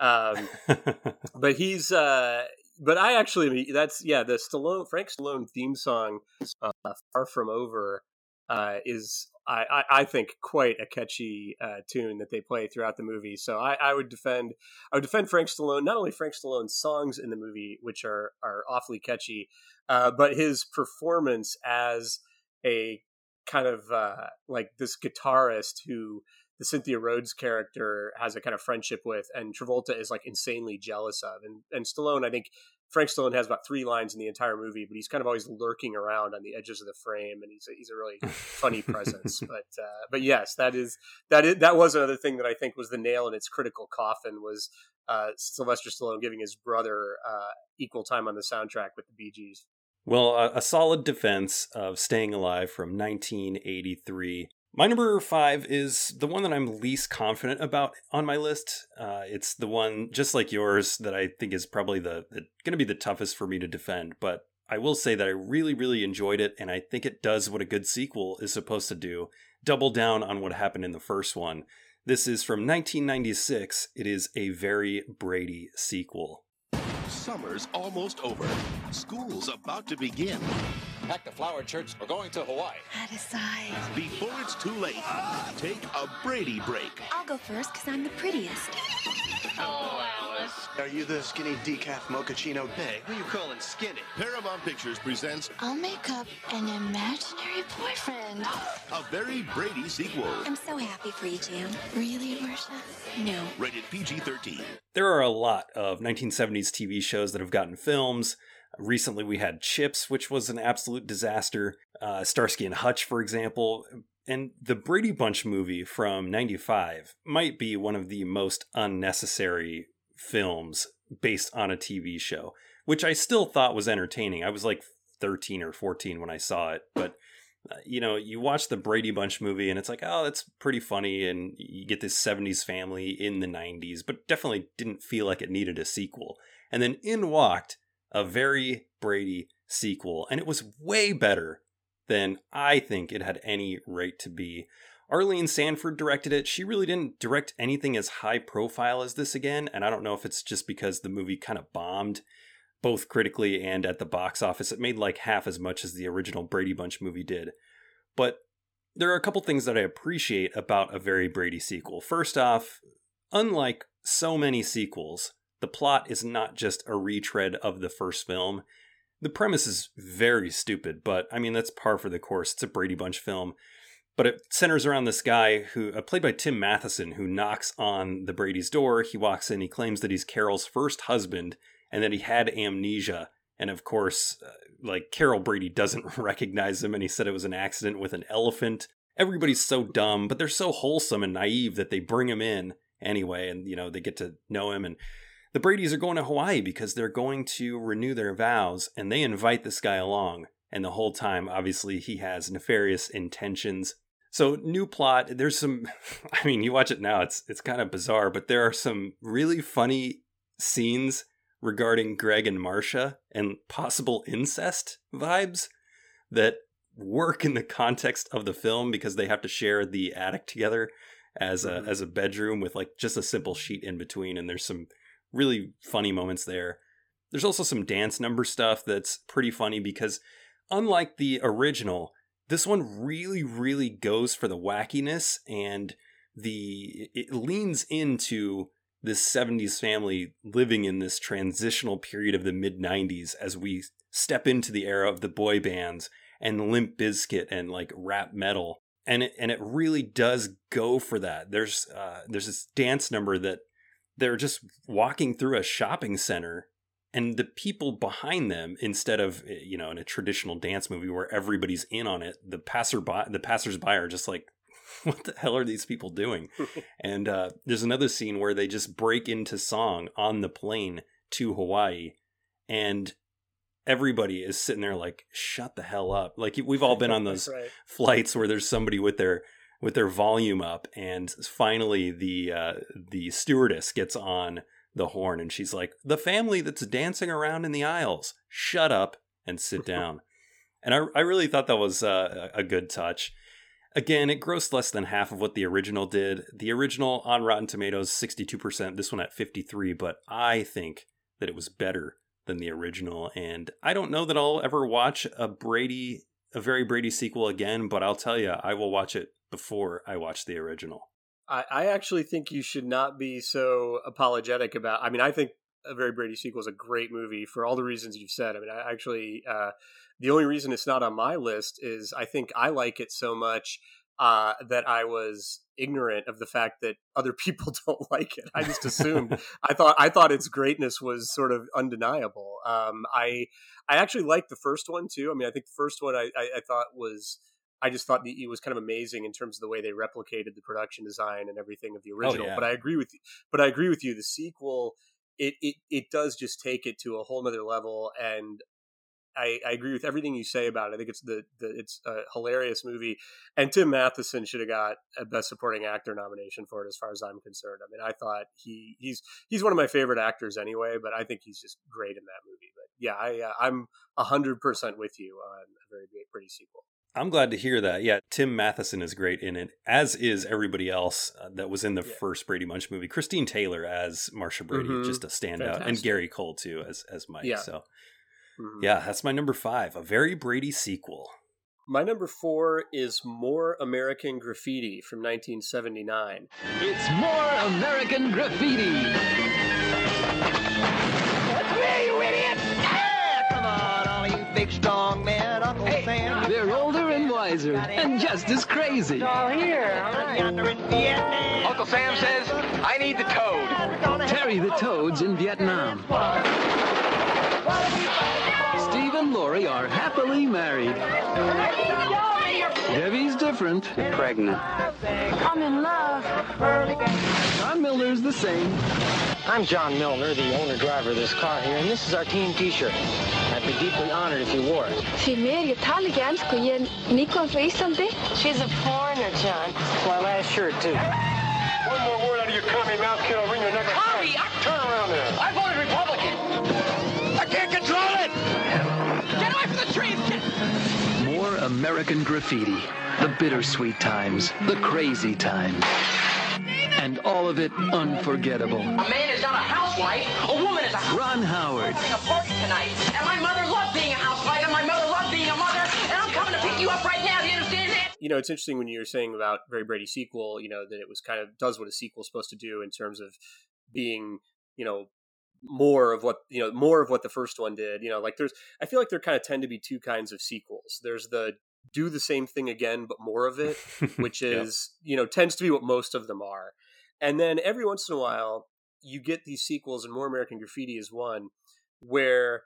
Speaker 10: Um, but he's, uh, but I actually, that's yeah, the Stallone Frank Stallone theme song, uh, "Far From Over," uh, is I, I, I, think quite a catchy uh, tune that they play throughout the movie. So I, I, would defend I would defend Frank Stallone, not only Frank Stallone's songs in the movie, which are are awfully catchy, uh, but his performance as a kind of uh, like this guitarist who the Cynthia Rhodes character has a kind of friendship with, and Travolta is like insanely jealous of. And and Stallone, I think Frank Stallone has about three lines in the entire movie, but he's kind of always lurking around on the edges of the frame, and he's a, he's a really funny presence. But uh, but yes, that is that is that was another thing that I think was the nail in its critical coffin was uh, Sylvester Stallone giving his brother uh, equal time on the soundtrack with the Bee Gees.
Speaker 3: Well, a, a solid defense of Staying Alive from 1983. My number five is the one that I'm least confident about on my list. Uh, it's the one, just like yours, that I think is probably the, the going to be the toughest for me to defend. But I will say that I really, really enjoyed it, and I think it does what a good sequel is supposed to do: double down on what happened in the first one. This is from 1996. It is a very Brady sequel.
Speaker 14: summer's almost over. School's about to begin.
Speaker 15: Pack the flower shirts. We're going to Hawaii.
Speaker 16: I decide.
Speaker 14: Before it's too late, take a Brady break.
Speaker 16: I'll go first because I'm the prettiest.
Speaker 17: Oh, Alice. Are you the skinny decaf mochaccino? Hey, who are you calling skinny?
Speaker 14: Paramount Pictures presents
Speaker 16: I'll make up an imaginary boyfriend.
Speaker 14: a very Brady sequel.
Speaker 16: I'm so happy for you, Jan. Really, Marcia? No.
Speaker 14: Rated PG 13.
Speaker 3: There are a lot of 1970s TV shows that have gotten films. Recently, we had Chips, which was an absolute disaster. Uh, Starsky and Hutch, for example. And the Brady Bunch movie from 95 might be one of the most unnecessary films based on a TV show, which I still thought was entertaining. I was like 13 or 14 when I saw it, but uh, you know, you watch the Brady Bunch movie and it's like, oh, that's pretty funny. And you get this 70s family in the 90s, but definitely didn't feel like it needed a sequel. And then in walked a very Brady sequel, and it was way better than I think it had any right to be. Arlene Sanford directed it. She really didn't direct anything as high profile as this again, and I don't know if it's just because the movie kind of bombed both critically and at the box office. It made like half as much as the original Brady Bunch movie did. But there are a couple things that I appreciate about a very Brady sequel. First off, unlike so many sequels, the plot is not just a retread of the first film. The premise is very stupid, but I mean, that's par for the course. It's a Brady Bunch film. But it centers around this guy who, uh, played by Tim Matheson, who knocks on the Brady's door. He walks in, he claims that he's Carol's first husband and that he had amnesia. And of course, uh, like Carol Brady doesn't recognize him, and he said it was an accident with an elephant. Everybody's so dumb, but they're so wholesome and naive that they bring him in anyway, and you know they get to know him. And the Brady's are going to Hawaii because they're going to renew their vows, and they invite this guy along. And the whole time, obviously, he has nefarious intentions. So new plot. There's some. I mean, you watch it now. It's it's kind of bizarre, but there are some really funny scenes regarding Greg and Marcia and possible incest vibes that work in the context of the film because they have to share the attic together as a
Speaker 10: Mm-hmm.
Speaker 3: as a bedroom with like just a simple sheet in between and there's some really funny moments there. There's also some dance number stuff that's pretty funny because unlike the original, this one really really goes for the wackiness and the it leans into this 70s family living in this transitional period of the mid 90s as we step into the era of the boy bands and Limp Bizkit and like rap metal. And it, and it really does go for that. There's uh, there's this dance number that they're just walking through a shopping center and the people behind them instead of eh, you know in a traditional dance movie where everybody's in on it the passerby the passersby are just like what the hell are these people doing and uh, there's another scene where they just break into song on the plane to hawaii and everybody is sitting there like shut the hell up like we've all been on those
Speaker 10: Right.
Speaker 3: flights where there's somebody with their with their volume up and finally the uh, the stewardess gets on the horn and she's like the family that's dancing around in the aisles shut up and sit down. And I, I really thought that was uh, a good touch. Again it grossed less than half of what the original did. The original on rotten tomatoes 62% this one at 53 but i think that it was better than the original and i don't know that i'll ever watch a brady a very brady sequel again but i'll tell you i will watch it before i watch the original
Speaker 10: I, I actually think you should not be so apologetic about. I mean, I think a Very Brady sequel is a great movie for all the reasons you've said. I mean, I actually, uh, the only reason it's not on my list is I think I like it so much uh, that I was ignorant of the fact that other people don't like it. I just assumed. I thought I thought its greatness was sort of undeniable. Um, I I actually liked the first one too. I mean, I think the first one I, I, I thought was. I just thought the, it was kind of amazing in terms of the way they replicated the production design and everything of the original.
Speaker 3: yeah.
Speaker 10: But I agree with you. But I agree with you. The sequel, it it it does just take it to a whole nother level, and I, I agree with everything you say about it. I think it's the, the it's a hilarious movie, and Tim Matheson should have got a Best Supporting Actor nomination for it, as far as I'm concerned. I mean, I thought he he's he's one of my favorite actors anyway, but I think he's just great in that movie. But yeah, I uh, I'm hundred percent with you on a very great pretty sequel.
Speaker 3: I'm glad to hear that. Yeah, Tim Matheson is great in it, as is everybody else uh, that was in the yeah. first Brady Bunch movie. Christine Taylor as Marcia Brady, mm-hmm. just a standout, Fantastic. and Gary Cole too as as Mike. Yeah. So, mm-hmm. yeah, that's my number five, a very Brady sequel.
Speaker 10: My number four is More American Graffiti from 1979.
Speaker 18: It's More American Graffiti.
Speaker 11: That's me, you idiot! Ah, come on, all you big strong men, Uncle hey, Sam.
Speaker 18: They're older and wiser, and just as crazy.
Speaker 11: It's All here, all right. Yonder in Vietnam.
Speaker 15: Uncle Sam says, I need the toad.
Speaker 18: Terry the Toad's in Vietnam. Steve and Lori are happily married. Debbie's different.
Speaker 19: Pregnant.
Speaker 20: I'm in love.
Speaker 18: John Milner's the same.
Speaker 19: I'm John Milner, the owner-driver of this car here, and this is our team T-shirt. I'd be deeply honored if you wore it.
Speaker 20: Því mér ég tala ekki ennsku, ég nýkomin frá Íslandi.
Speaker 19: She's a foreigner, John. It's my last shirt, too.
Speaker 12: One more word out of your commie mouth, kid, I'll ring your neck.
Speaker 15: Commie?
Speaker 12: Turn around there.
Speaker 15: I voted Republican.
Speaker 12: I can't control it!
Speaker 15: Get away from the trees! Get...
Speaker 18: More American graffiti. The bittersweet times. The crazy times. And all of it unforgettable.
Speaker 15: A man is not a housewife. A woman is a housewife.
Speaker 18: Ron Howard.
Speaker 15: I'm a party tonight. And my mother loved being a housewife. And my mother loved being a mother. And I'm coming to pick you up right now. Do you understand that?
Speaker 10: You know, it's interesting when you were saying about Very Brady sequel, you know, that it was kind of does what a sequel's supposed to do in terms of being, you know, more of what you know more of what the first one did you know like there's i feel like there kind of tend to be two kinds of sequels. There's the do the same thing again but more of it which is yeah. you know tends to be what most of them are. And then every once in a while you get these sequels and more american graffiti is one where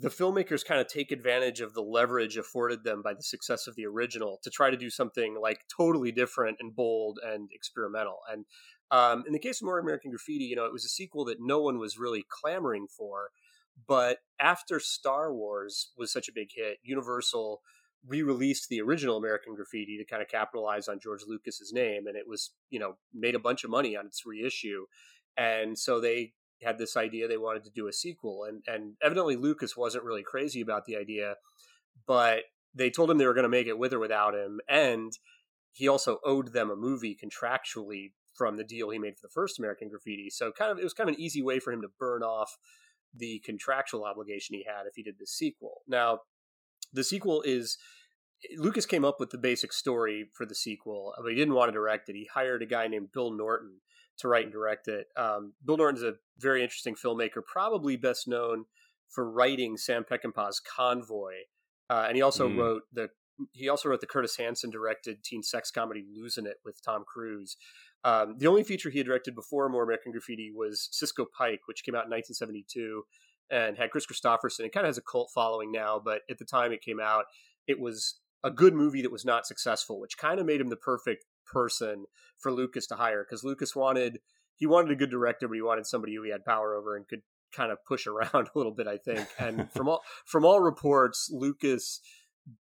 Speaker 10: the filmmakers kind of take advantage of the leverage afforded them by the success of the original to try to do something like totally different and bold and experimental. And um, in the case of More American Graffiti, you know, it was a sequel that no one was really clamoring for. But after Star Wars was such a big hit, Universal re-released the original American Graffiti to kind of capitalize on George Lucas's name, and it was, you know, made a bunch of money on its reissue. And so they had this idea they wanted to do a sequel, and and evidently Lucas wasn't really crazy about the idea, but they told him they were going to make it with or without him, and he also owed them a movie contractually from the deal he made for the first American Graffiti. So kind of it was kind of an easy way for him to burn off the contractual obligation he had if he did the sequel. Now, the sequel is Lucas came up with the basic story for the sequel, but he didn't want to direct it. He hired a guy named Bill Norton to write and direct it. Um, Bill Norton's a very interesting filmmaker, probably best known for writing Sam Peckinpah's Convoy, uh, and he also mm. wrote the he also wrote the Curtis Hanson directed teen sex comedy Losing It with Tom Cruise. Um, the only feature he had directed before More American Graffiti was Cisco Pike, which came out in 1972 and had Kris Kristofferson. It kind of has a cult following now, but at the time it came out, it was a good movie that was not successful, which kind of made him the perfect person for Lucas to hire because Lucas wanted he wanted a good director, but he wanted somebody who he had power over and could kind of push around a little bit, I think. And from all from all reports, Lucas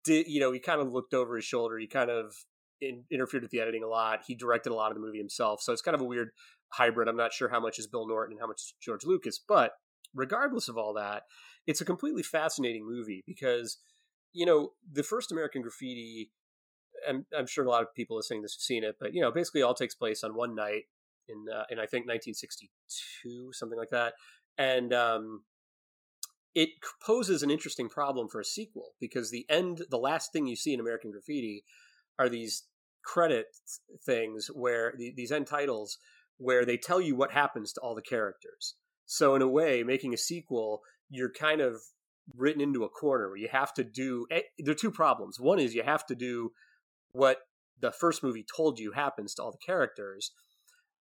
Speaker 10: did you know he kind of looked over his shoulder. He kind of in, interfered with the editing a lot. He directed a lot of the movie himself, so it's kind of a weird hybrid. I'm not sure how much is Bill Norton and how much is George Lucas, but regardless of all that, it's a completely fascinating movie because you know the first American Graffiti. I'm, I'm sure a lot of people listening to this have seen it, but you know, basically all takes place on one night in uh, in I think 1962, something like that, and um, it poses an interesting problem for a sequel because the end, the last thing you see in American Graffiti are these credit things where the, these end titles where they tell you what happens to all the characters. So in a way, making a sequel, you're kind of written into a corner where you have to do. Eh, there are two problems. One is you have to do what the first movie told you happens to all the characters,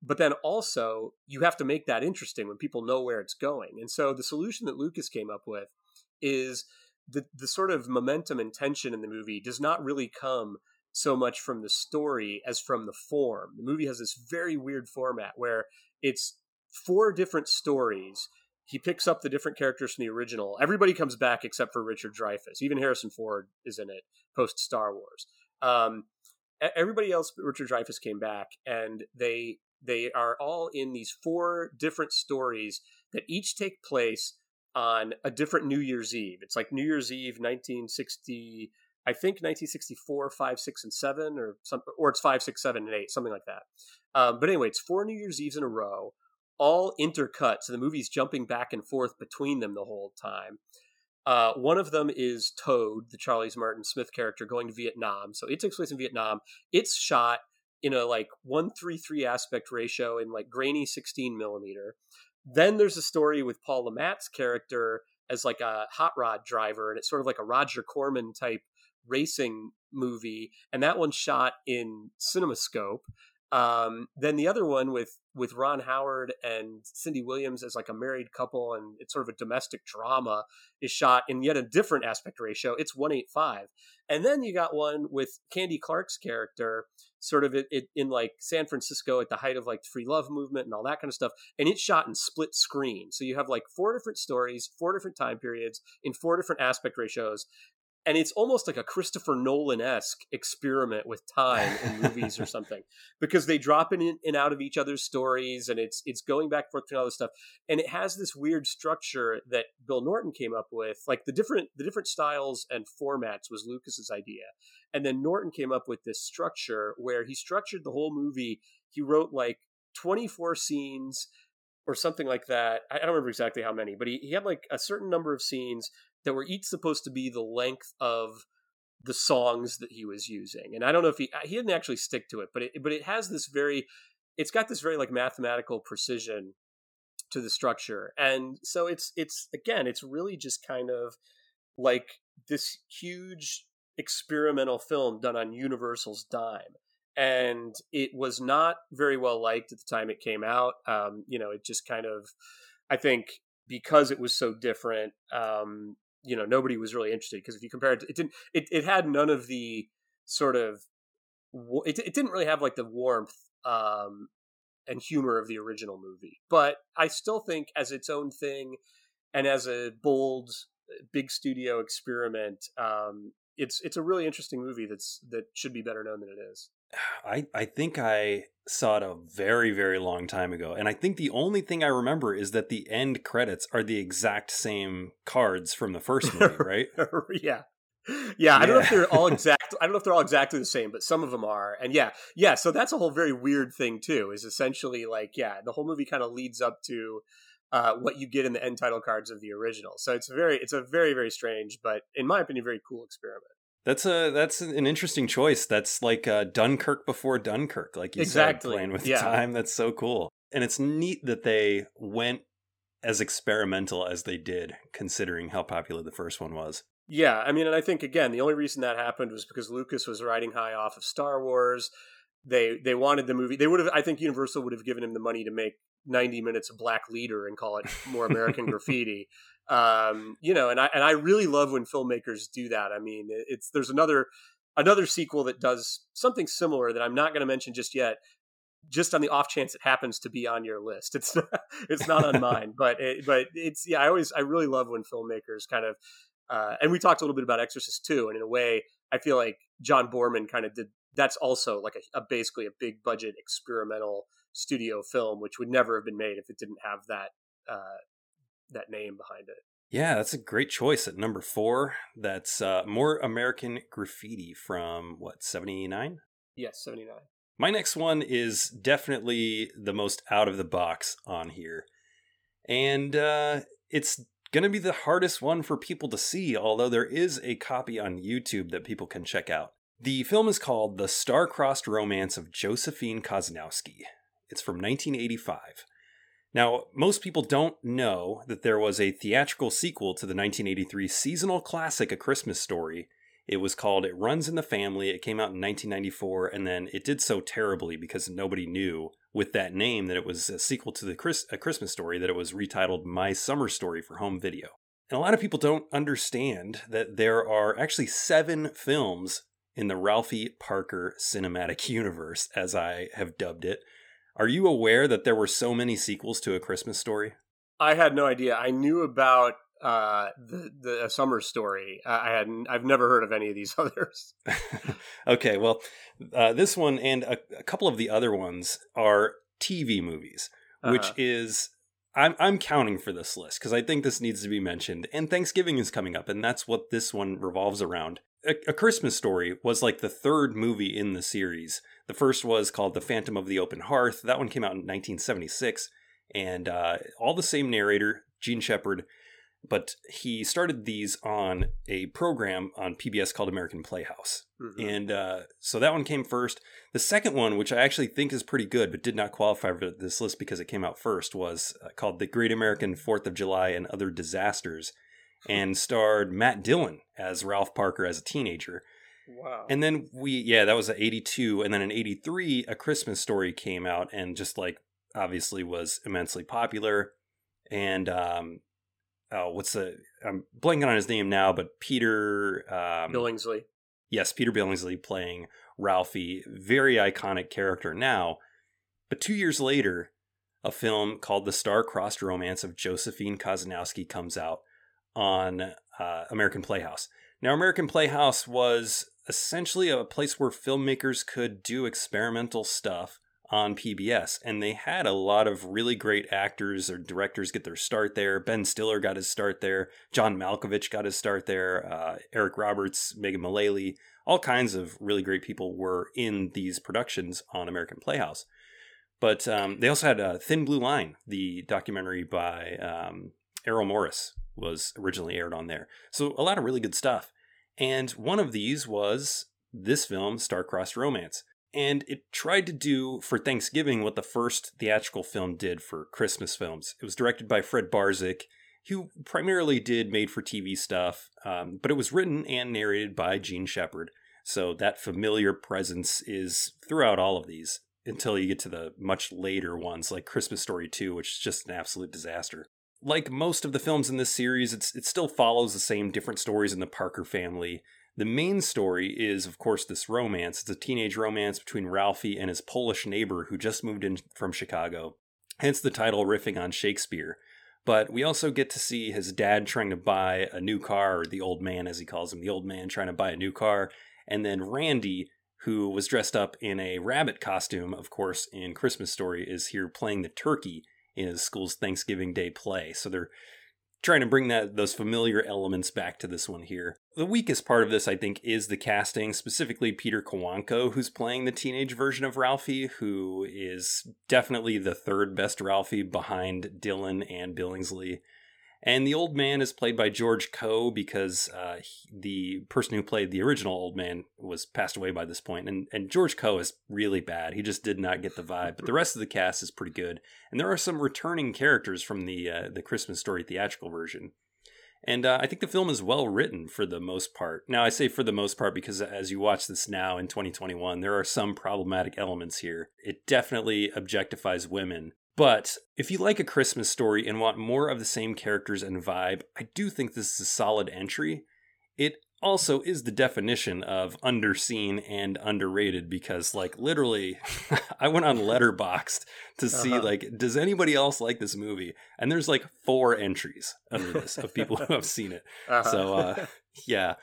Speaker 10: but then also you have to make that interesting when people know where it's going. And so the solution that Lucas came up with is the the sort of momentum and tension in the movie does not really come so much from the story as from the form. The movie has this very weird format where it's four different stories. He picks up the different characters from the original. Everybody comes back except for Richard Dreyfuss. Even Harrison Ford is in it post Star Wars. Um, everybody else, Richard Dreyfuss came back, and they they are all in these four different stories that each take place on a different New Year's Eve. It's like New Year's Eve, 1960 I think 1964, five, six, and seven, or some, or it's five, six, seven, and eight, something like that. Um, but anyway, it's four New Year's Eves in a row, all intercut, so the movie's jumping back and forth between them the whole time. Uh, one of them is Toad, the Charles Martin Smith character, going to Vietnam. So it takes place in Vietnam. It's shot in a like one three three aspect ratio in like grainy sixteen millimeter. Then there's a story with Paul Le Mat's character as like a hot rod driver, and it's sort of like a Roger Corman type racing movie, and that one's shot in CinemaScope. Um, then the other one with with Ron Howard and Cindy Williams as like a married couple, and it's sort of a domestic drama, is shot in yet a different aspect ratio. It's one eight five, and then you got one with Candy Clark's character, sort of it, it, in like San Francisco at the height of like the free love movement and all that kind of stuff, and it's shot in split screen. So you have like four different stories, four different time periods in four different aspect ratios, and it's almost like a Christopher Nolan esque experiment with time in movies or something because they drop in and out of each other's stories and it's it's going back and forth between all this stuff and it has this weird structure that Bill Norton came up with like the different the different styles and formats was Lucas's idea and then Norton came up with this structure where he structured the whole movie he wrote like 24 scenes or something like that I don't remember exactly how many but he, he had like a certain number of scenes that were each supposed to be the length of the songs that he was using. And I don't know if he he didn't actually stick to it, but it but it has this very it's got this very like mathematical precision to the structure. And so it's it's again, it's really just kind of like this huge experimental film done on Universal's dime. And it was not very well liked at the time it came out. Um, you know, it just kind of, I think, because it was so different, um, you know nobody was really interested because if you compare it, it didn't it, it had none of the sort of it, it didn't really have like the warmth um, and humor of the original movie. But i still think as its own thing and as a bold big studio experiment um, it's it's a really interesting movie that's that should be better known than it is
Speaker 3: I, I think I saw it a very, very long time ago. And I think the only thing I remember is that the end credits are the exact same cards from the first movie, right?
Speaker 10: yeah. Yeah, I don't know if they're all exact. I don't know if they're all exactly the same, but some of them are. And yeah, yeah. So that's a whole very weird thing too. Is essentially like yeah, the whole movie kind of leads up to uh, what you get in the end title cards of the original. So it's very, it's a very, very strange, but in my opinion, very cool experiment.
Speaker 3: That's a that's an interesting choice. That's like uh, Dunkirk before Dunkirk, like you
Speaker 10: exactly.
Speaker 3: said, playing with
Speaker 10: yeah.
Speaker 3: time. That's so cool, and it's neat that they went as experimental as they did, considering how popular the first one was.
Speaker 10: Yeah, I mean, and I think again, the only reason that happened was because Lucas was riding high off of Star Wars. They they wanted the movie. They would have. I think Universal would have given him the money to make 90 minutes of Black Leader and call it more American Graffiti um, you know, and I and I really love when filmmakers do that. I mean, it's there's another another sequel that does something similar that I'm not going to mention just yet, just on the off chance it happens to be on your list. It's not, it's not on mine, but it, but it's yeah. I always I really love when filmmakers kind of uh, and we talked a little bit about Exorcist too, and in a way, I feel like John Boorman kind of did. That's also like a, a basically a big budget experimental studio film, which would never have been made if it didn't have that uh, that name behind it.
Speaker 3: Yeah, that's a great choice at number four. That's uh, more American Graffiti from what seventy nine.
Speaker 10: Yes, seventy nine.
Speaker 3: My next one is definitely the most out of the box on here, and uh, it's gonna be the hardest one for people to see. Although there is a copy on YouTube that people can check out. The film is called The Star-Crossed Romance of Josephine Cosnowski. It's from 1985. Now, most people don't know that there was a theatrical sequel to the 1983 seasonal classic A Christmas Story. It was called It Runs in the Family. It came out in 1994, and then it did so terribly because nobody knew with that name that it was a sequel to the Chris- A Christmas Story that it was retitled My Summer Story for home video. And a lot of people don't understand that there are actually seven films in the Ralphie Parker cinematic universe, as I have dubbed it. Are you aware that there were so many sequels to A Christmas Story?
Speaker 10: I had no idea. I knew about uh, the the summer story. I had I've never heard of any of these others.
Speaker 3: okay, well, uh, this one and a, a, couple of the other ones are TV movies, which uh-huh. is I'm I'm counting for this list because I think this needs to be mentioned. And Thanksgiving is coming up, and that's what this one revolves around. A, a Christmas Story was like the third movie in the series. The first was called The Phantom of the Open Hearth. That one came out in 1976, and uh, all the same narrator, Jean Shepherd, but he started these on a program on PBS called American Playhouse.
Speaker 10: Mhm.
Speaker 3: And uh, so that one came first. The second one, which I actually think is pretty good, but did not qualify for this list because it came out first, was uh, called The Great American Fourth of July and Other Disasters and starred Matt Dillon as Ralph Parker as a teenager.
Speaker 10: Wow.
Speaker 3: And then we, yeah, that was at 82. And then in 83, A Christmas Story came out and just like obviously was immensely popular. And, um, oh, what's the, I'm blanking on his name now, but Peter, um,
Speaker 10: Billingsley.
Speaker 3: Yes, Peter Billingsley playing Ralphie, very iconic character now. But two years later, a film called The Star-Crossed Romance of Josephine Kozanowski comes out on uh, American Playhouse. Now, American Playhouse was essentially a place where filmmakers could do experimental stuff on PBS, and they had a lot of really great actors or directors get their start there. Ben Stiller got his start there. John Malkovich got his start there. Uh, Eric Roberts, Megan Mullally, all kinds of really great people were in these productions on American Playhouse. But um, they also had uh, Thin Blue Line, the documentary by um, Errol Morris, was originally aired on there. So a lot of really good stuff. And one of these was this film, Star-Crossed Romance. And it tried to do for Thanksgiving what the first theatrical film did for Christmas films. It was directed by Fred Barzyk, who primarily did made for TV stuff, um, but it was written and narrated by Jean Shepherd. So that familiar presence is throughout all of these until you get to the much later ones like Christmas Story 2, which is just an absolute disaster. Like most of the films in this series, it's, it still follows the same different stories in the Parker family. The main story is, of course, this romance. It's a teenage romance between Ralphie and his Polish neighbor who just moved in from Chicago. Hence the title riffing on Shakespeare. But we also get to see his dad trying to buy a new car, or the old man, as he calls him, the old man trying to buy a new car. And then Randy, who was dressed up in a rabbit costume, of course, in Christmas Story, is here playing the turkey in his school's Thanksgiving Day play. So they're trying to bring that those familiar elements back to this one here. The weakest part of this, I think, is the casting, specifically Peter Kawanko, who's playing the teenage version of Ralphie, who is definitely the third best Ralphie behind Dillon and Billingsley. And the old man is played by George Coe because uh, he- the person who played the original old man was passed away by this point. And, and George Coe is really bad. He just did not get the vibe. But the rest of the cast is pretty good. And there are some returning characters from the uh, the Christmas Story theatrical version. And uh, I think the film is well written for the most part. Now, I say for the most part because as you watch this now in 2021, there are some problematic elements here. It definitely objectifies women. But if you like a Christmas story and want more of the same characters and vibe, I do think this is a solid entry. It also is the definition of underseen and underrated because, like, literally, I went on Letterboxd to see,
Speaker 10: Uh-huh.
Speaker 3: like, does anybody else like this movie? And there's like four entries under this of people who have seen it.
Speaker 10: Uh-huh.
Speaker 3: So, uh, yeah,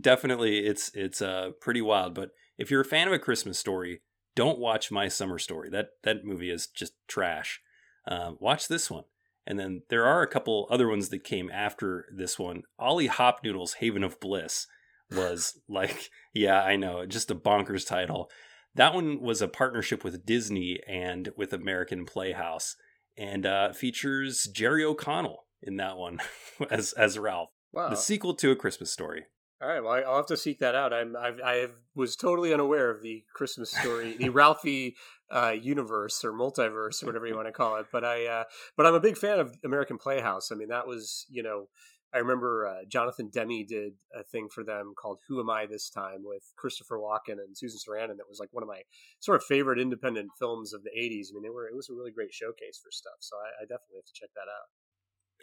Speaker 3: definitely, it's it's uh pretty wild. But if you're a fan of a Christmas story, don't watch My Summer Story. That that movie is just trash. Uh, watch this one. And then there are a couple other ones that came after this one. Ollie Hopnoodle's Haven of Bliss was like, yeah, I know, just a bonkers title. That one was a partnership with Disney and with American Playhouse, and uh, features Jerry O'Connell in that one as as Ralph.
Speaker 10: Wow.
Speaker 3: The sequel to A Christmas Story.
Speaker 10: All right, well, I'll have to seek that out. I'm, I've, I was totally unaware of the Christmas story, the Ralphie uh, universe or multiverse or whatever you want to call it. But I, uh, but I'm a big fan of American Playhouse. I mean, that was, you know, I remember uh, Jonathan Demme did a thing for them called "Who Am I This Time" with Christopher Walken and Susan Sarandon. That was like one of my sort of favorite independent films of the '80s. I mean, they were it was a really great showcase for stuff. So I, I definitely have to check that out.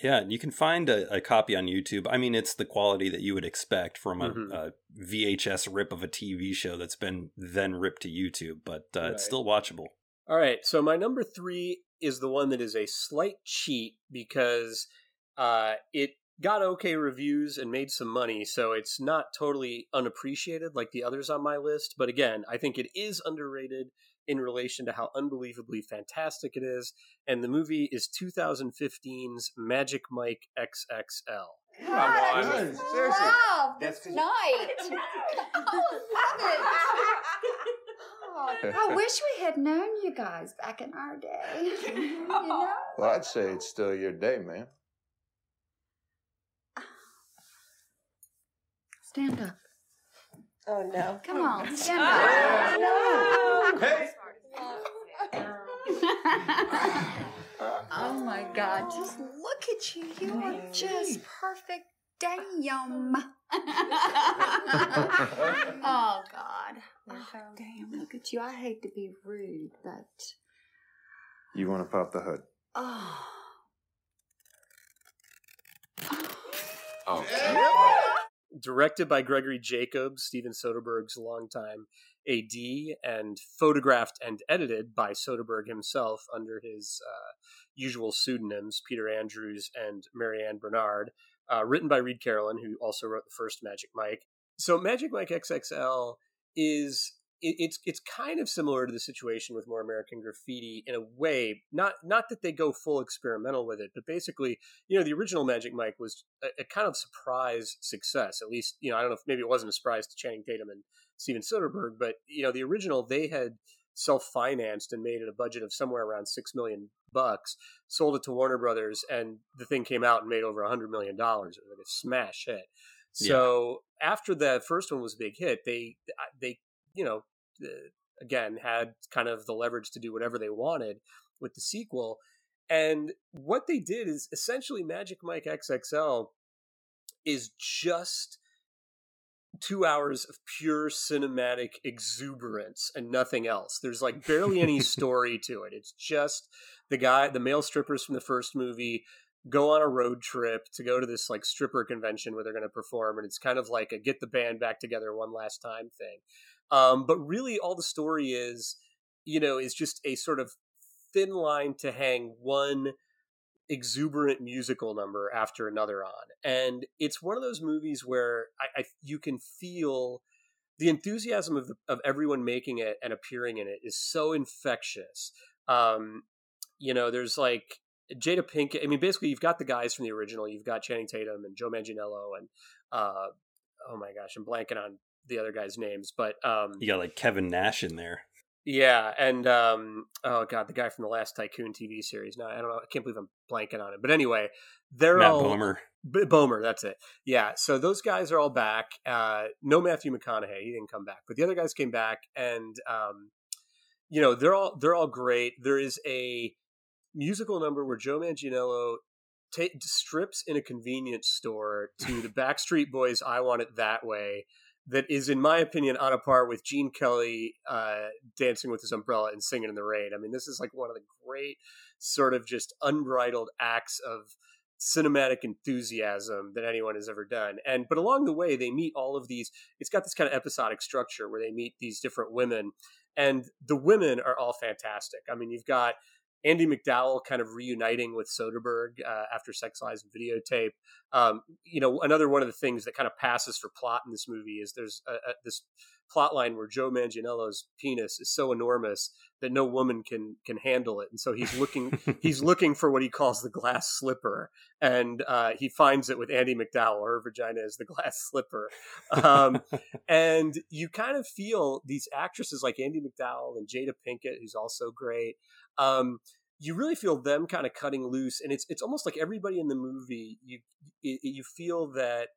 Speaker 3: Yeah, and you can find a, a copy on YouTube. I mean, it's the quality that you would expect from a,
Speaker 10: Mhm.
Speaker 3: a VHS rip of a TV show that's been then ripped to YouTube, but uh,
Speaker 10: Right.
Speaker 3: it's still watchable.
Speaker 10: All right, so my number three is the one that is a slight cheat because uh, it got okay reviews and made some money, so it's not totally unappreciated like the others on my list. But again, I think it is underrated in relation to how unbelievably fantastic it is. And the movie is 2015's Magic Mike XXL.
Speaker 21: Come on.
Speaker 22: Seriously.
Speaker 21: Wow,
Speaker 22: That's
Speaker 21: this
Speaker 22: 'cause-
Speaker 21: night. oh, love it. Oh, I wish we had known you guys back in our day. You know?
Speaker 23: Well, I'd say it's still your day, man.
Speaker 21: Stand up.
Speaker 24: Oh no.
Speaker 21: Come on, stand
Speaker 24: Oh,
Speaker 21: up.
Speaker 24: no.
Speaker 23: Hey.
Speaker 21: oh my God, just look at you. You are just perfect. Damn. oh God. Oh, damn, look at you. I hate to be rude, but
Speaker 23: You want to pop the hood?
Speaker 21: oh.
Speaker 10: Oh. Directed by Gregory Jacobs, Steven Soderbergh's longtime AD, and photographed and edited by Soderbergh himself under his uh, usual pseudonyms, Peter Andrews and Mary Ann Bernard. Uh, written by Reid Carolin, who also wrote the first Magic Mike. So Magic Mike XXL is it, it's it's kind of similar to the situation with More American Graffiti in a way. Not not that they go full experimental with it, but basically, you know, the original Magic Mike was a, a kind of surprise success. At least, you know, I don't know if maybe it wasn't a surprise to Channing Tatum and Steven Soderbergh, but you know, the original they had self-financed and made it a budget of somewhere around six million bucks. Sold it to Warner Brothers, and the thing came out and made over a hundred million dollars. It was like a smash hit. So after the first one was a big hit, they they you know again had kind of the leverage to do whatever they wanted with the sequel. And what they did is essentially Magic Mike XXL is just two hours of pure cinematic exuberance and nothing else. There's like barely any story to it. It's just the guy, the male strippers from the first movie go on a road trip to go to this like stripper convention where they're going to perform and it's kind of like a get the band back together one last time thing um, but really all the story is you know is just a sort of thin line to hang one exuberant musical number after another on and it's one of those movies where i, I you can feel the enthusiasm of, the, of everyone making it and appearing in it is so infectious um, you know there's like Jada Pinkett. I mean, basically, you've got the guys from the original. You've got Channing Tatum and Joe Manganiello, and uh, oh my gosh, I'm blanking on the other guys' names, but um,
Speaker 3: You got like Kevin Nash in there.
Speaker 10: Yeah, and um, oh god, the guy from the last Tycoon TV series. No, I don't know. I can't believe I'm blanking on it. But anyway, they're
Speaker 3: Matt
Speaker 10: all
Speaker 3: Bomer.
Speaker 10: B- Bomer, that's it. Yeah, so those guys are all back. Uh, no Matthew McConaughey, he didn't come back, but the other guys came back, and um, you know they're all they're all great. There is a musical number where Joe Manganiello ta strips in a convenience store to the Backstreet Boys' "I Want It That Way." That is, in my opinion, on a par with Gene Kelly uh, dancing with his umbrella and singing in the rain. I mean, this is like one of the great, sort of just unbridled acts of cinematic enthusiasm that anyone has ever done. And but along the way, they meet all of these. It's got this kind of episodic structure where they meet these different women, and the women are all fantastic. I mean, you've got Andie MacDowell kind of reuniting with Soderbergh uh, after Sex Lies and Videotape. Um, you know, another one of the things that kind of passes for plot in this movie is there's a, a, this plot line where Joe Manganiello's penis is so enormous that no woman can can handle it, and so he's looking he's looking for what he calls the glass slipper, and uh, he finds it with Andie MacDowell. Her vagina is the glass slipper, um, and you kind of feel these actresses like Andie MacDowell and Jada Pinkett, who's also great. Um, you really feel them kind of cutting loose, and it's it's almost like everybody in the movie. You you, feel that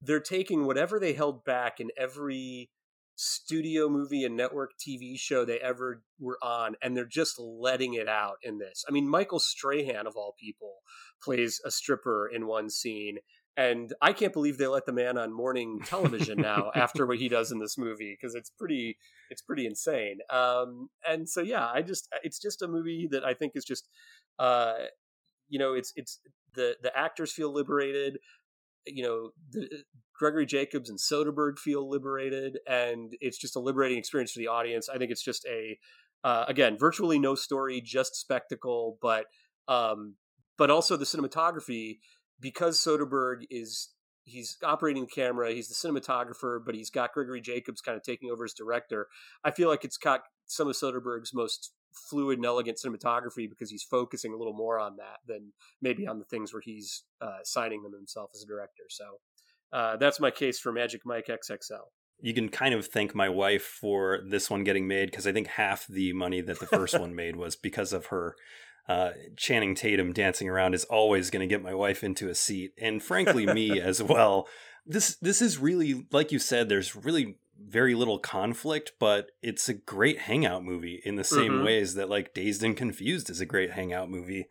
Speaker 10: they're taking whatever they held back in every studio movie and network TV show they ever were on, and they're just letting it out in this. I mean, Michael Strahan of all people plays a stripper in one scene, and I can't believe they let the man on morning television now after what he does in this movie because it's pretty it's pretty insane. Um, and so yeah, I just it's just a movie that I think is just uh, you know it's it's the the actors feel liberated. You know, the, Gregory Jacobs and Soderbergh feel liberated, and it's just a liberating experience for the audience. I think it's just a uh, again virtually no story, just spectacle, but um, but also the cinematography because Soderbergh is he's operating the camera, he's the cinematographer, but he's got Gregory Jacobs kind of taking over as director. I feel like it's got some of Soderbergh's most fluid and elegant cinematography because he's focusing a little more on that than maybe on the things where he's uh, signing them himself as a director. So uh, that's my case for Magic Mike XXL.
Speaker 3: You can kind of thank my wife for this one getting made because I think half the money that the first one made was because of her. Uh, Channing Tatum dancing around is always going to get my wife into a seat, and frankly, me as well. This this is really, like you said, there's really very little conflict, but it's a great hangout movie in the same
Speaker 10: Mhm.
Speaker 3: ways that like Dazed and Confused is a great hangout movie.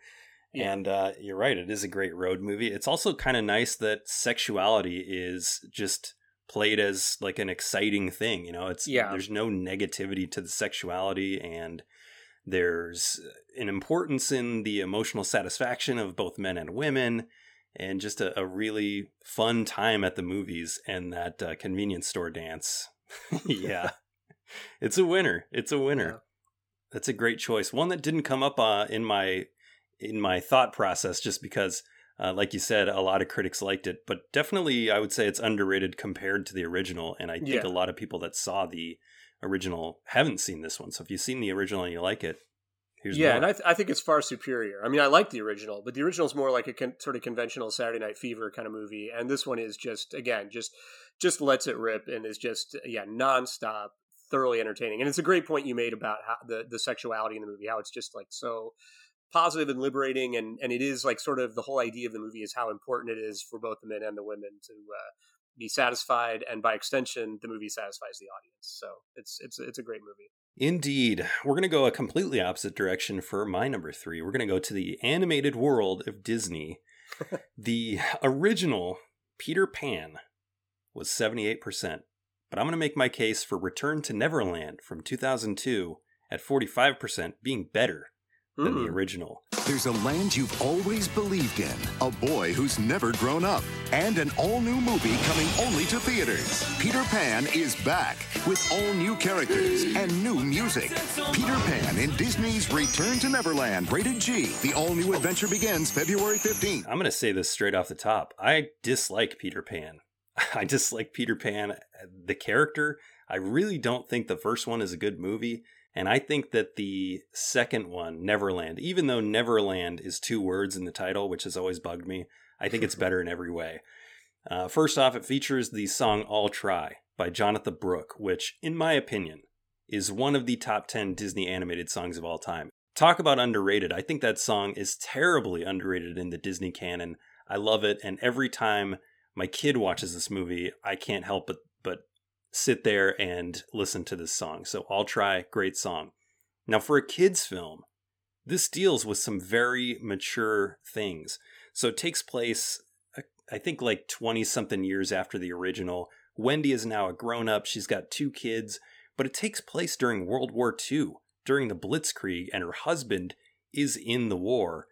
Speaker 10: Yeah.
Speaker 3: And uh, you're right, it is a great road movie. It's also kind of nice that sexuality is just played as like an exciting thing. You know, it's
Speaker 10: Yeah.
Speaker 3: there's no negativity to the sexuality, and there's an importance in the emotional satisfaction of both men and women, and just a, a really fun time at the movies and that uh, convenience store dance. yeah, it's a winner. It's a winner. That's a great choice. One that didn't come up uh, in my in my thought process, just because, uh, like you said, a lot of critics liked it, but definitely I would say it's underrated compared to the original. And I think
Speaker 10: Yeah.
Speaker 3: a lot of people that saw the original haven't seen this one. So if you've seen the original and you like it, here's
Speaker 10: yeah,
Speaker 3: more.
Speaker 10: and I, th- I think it's far superior. I mean, I like the original, but the original is more like a con- sort of conventional Saturday Night Fever kind of movie, and this one is just again just just lets it rip and is just yeah nonstop, thoroughly entertaining. And it's a great point you made about how the the sexuality in the movie, how it's just like so positive and liberating, and and it is like sort of the whole idea of the movie is how important it is for both the men and the women to. Uh, be satisfied, and by extension, the movie satisfies the audience. So it's it's it's a great movie.
Speaker 3: Indeed. We're going to go a completely opposite direction for my number three. We're going to go to the animated world of Disney. the original Peter Pan was 78%, but I'm going to make my case for Return to Neverland from 2002 at 45% being better than the
Speaker 25: Mm.
Speaker 3: original.
Speaker 25: There's a land you've always believed in, a boy who's never grown up, and an all new movie coming only to theaters. Peter Pan is back with all new characters and new music. Peter Pan in Disney's Return to Neverland, rated G. The all new adventure begins February 15th.
Speaker 3: I'm going to say this straight off the top. I dislike Peter Pan. I dislike Peter Pan, the character. I really don't think the first one is a good movie. And I think that the second one, Neverland, even though Neverland is two words in the title, which has always bugged me, I think it's better in every way. Uh, first off, it features the song I'll Try by Jonathan Brooke, which, in my opinion, is one of the top 10 Disney animated songs of all time. Talk about underrated. I think that song is terribly underrated in the Disney canon. I love it. And every time my kid watches this movie, I can't help but sit there and listen to this song. So I'll try. Great song. Now, for a kid's film, this deals with some very mature things. So it takes place, uh, I think, like 20 something years after the original. Wendy is now a grown up. She's got two kids, but it takes place during World War II, during the Blitzkrieg, and her husband is in the war.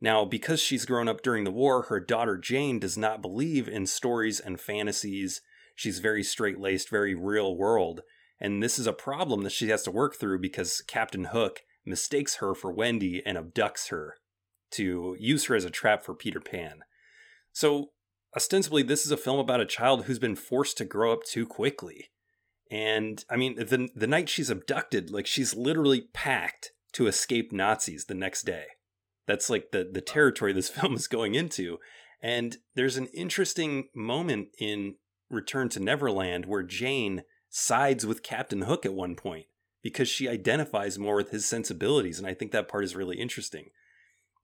Speaker 3: Now, because she's grown up during the war, her daughter Jane does not believe in stories and fantasies. She's very straight laced, very real world. And this is a problem that she has to work through because Captain Hook mistakes her for Wendy and abducts her to use her as a trap for Peter Pan. So, ostensibly, this is a film about a child who's been forced to grow up too quickly. And I mean, the, the night she's abducted, like she's literally packed to escape Nazis the next day. That's like the, the territory this film is going into. And there's an interesting moment in Return to Neverland where Jane sides with Captain Hook at one point because she identifies more with his sensibilities. And I think that part is really interesting.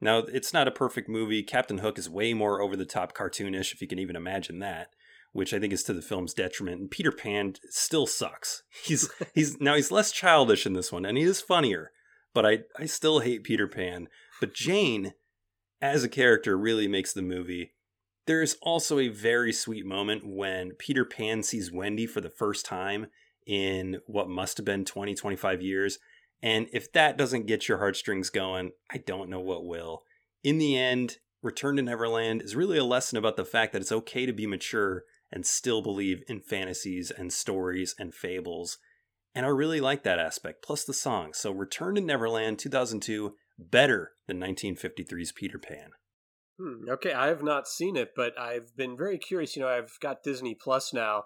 Speaker 3: Now, it's not a perfect movie. Captain Hook is way more over the top cartoonish, if you can even imagine that, which I think is to the film's detriment. And Peter Pan still sucks. He's he's now he's less childish in this one, and he is funnier. But I I still hate Peter Pan. But Jane, as a character, really makes the movie. There is also a very sweet moment when Peter Pan sees Wendy for the first time in what must have been 20, 25 years. And if that doesn't get your heartstrings going, I don't know what will. In the end, Return to Neverland is really a lesson about the fact that it's okay to be mature and still believe in fantasies and stories and fables. And I really like that aspect, plus the song. So Return to Neverland 2002, better than 1953's Peter Pan.
Speaker 10: Hmm, okay, I have not seen it, but I've been very curious. You know, I've got Disney Plus now,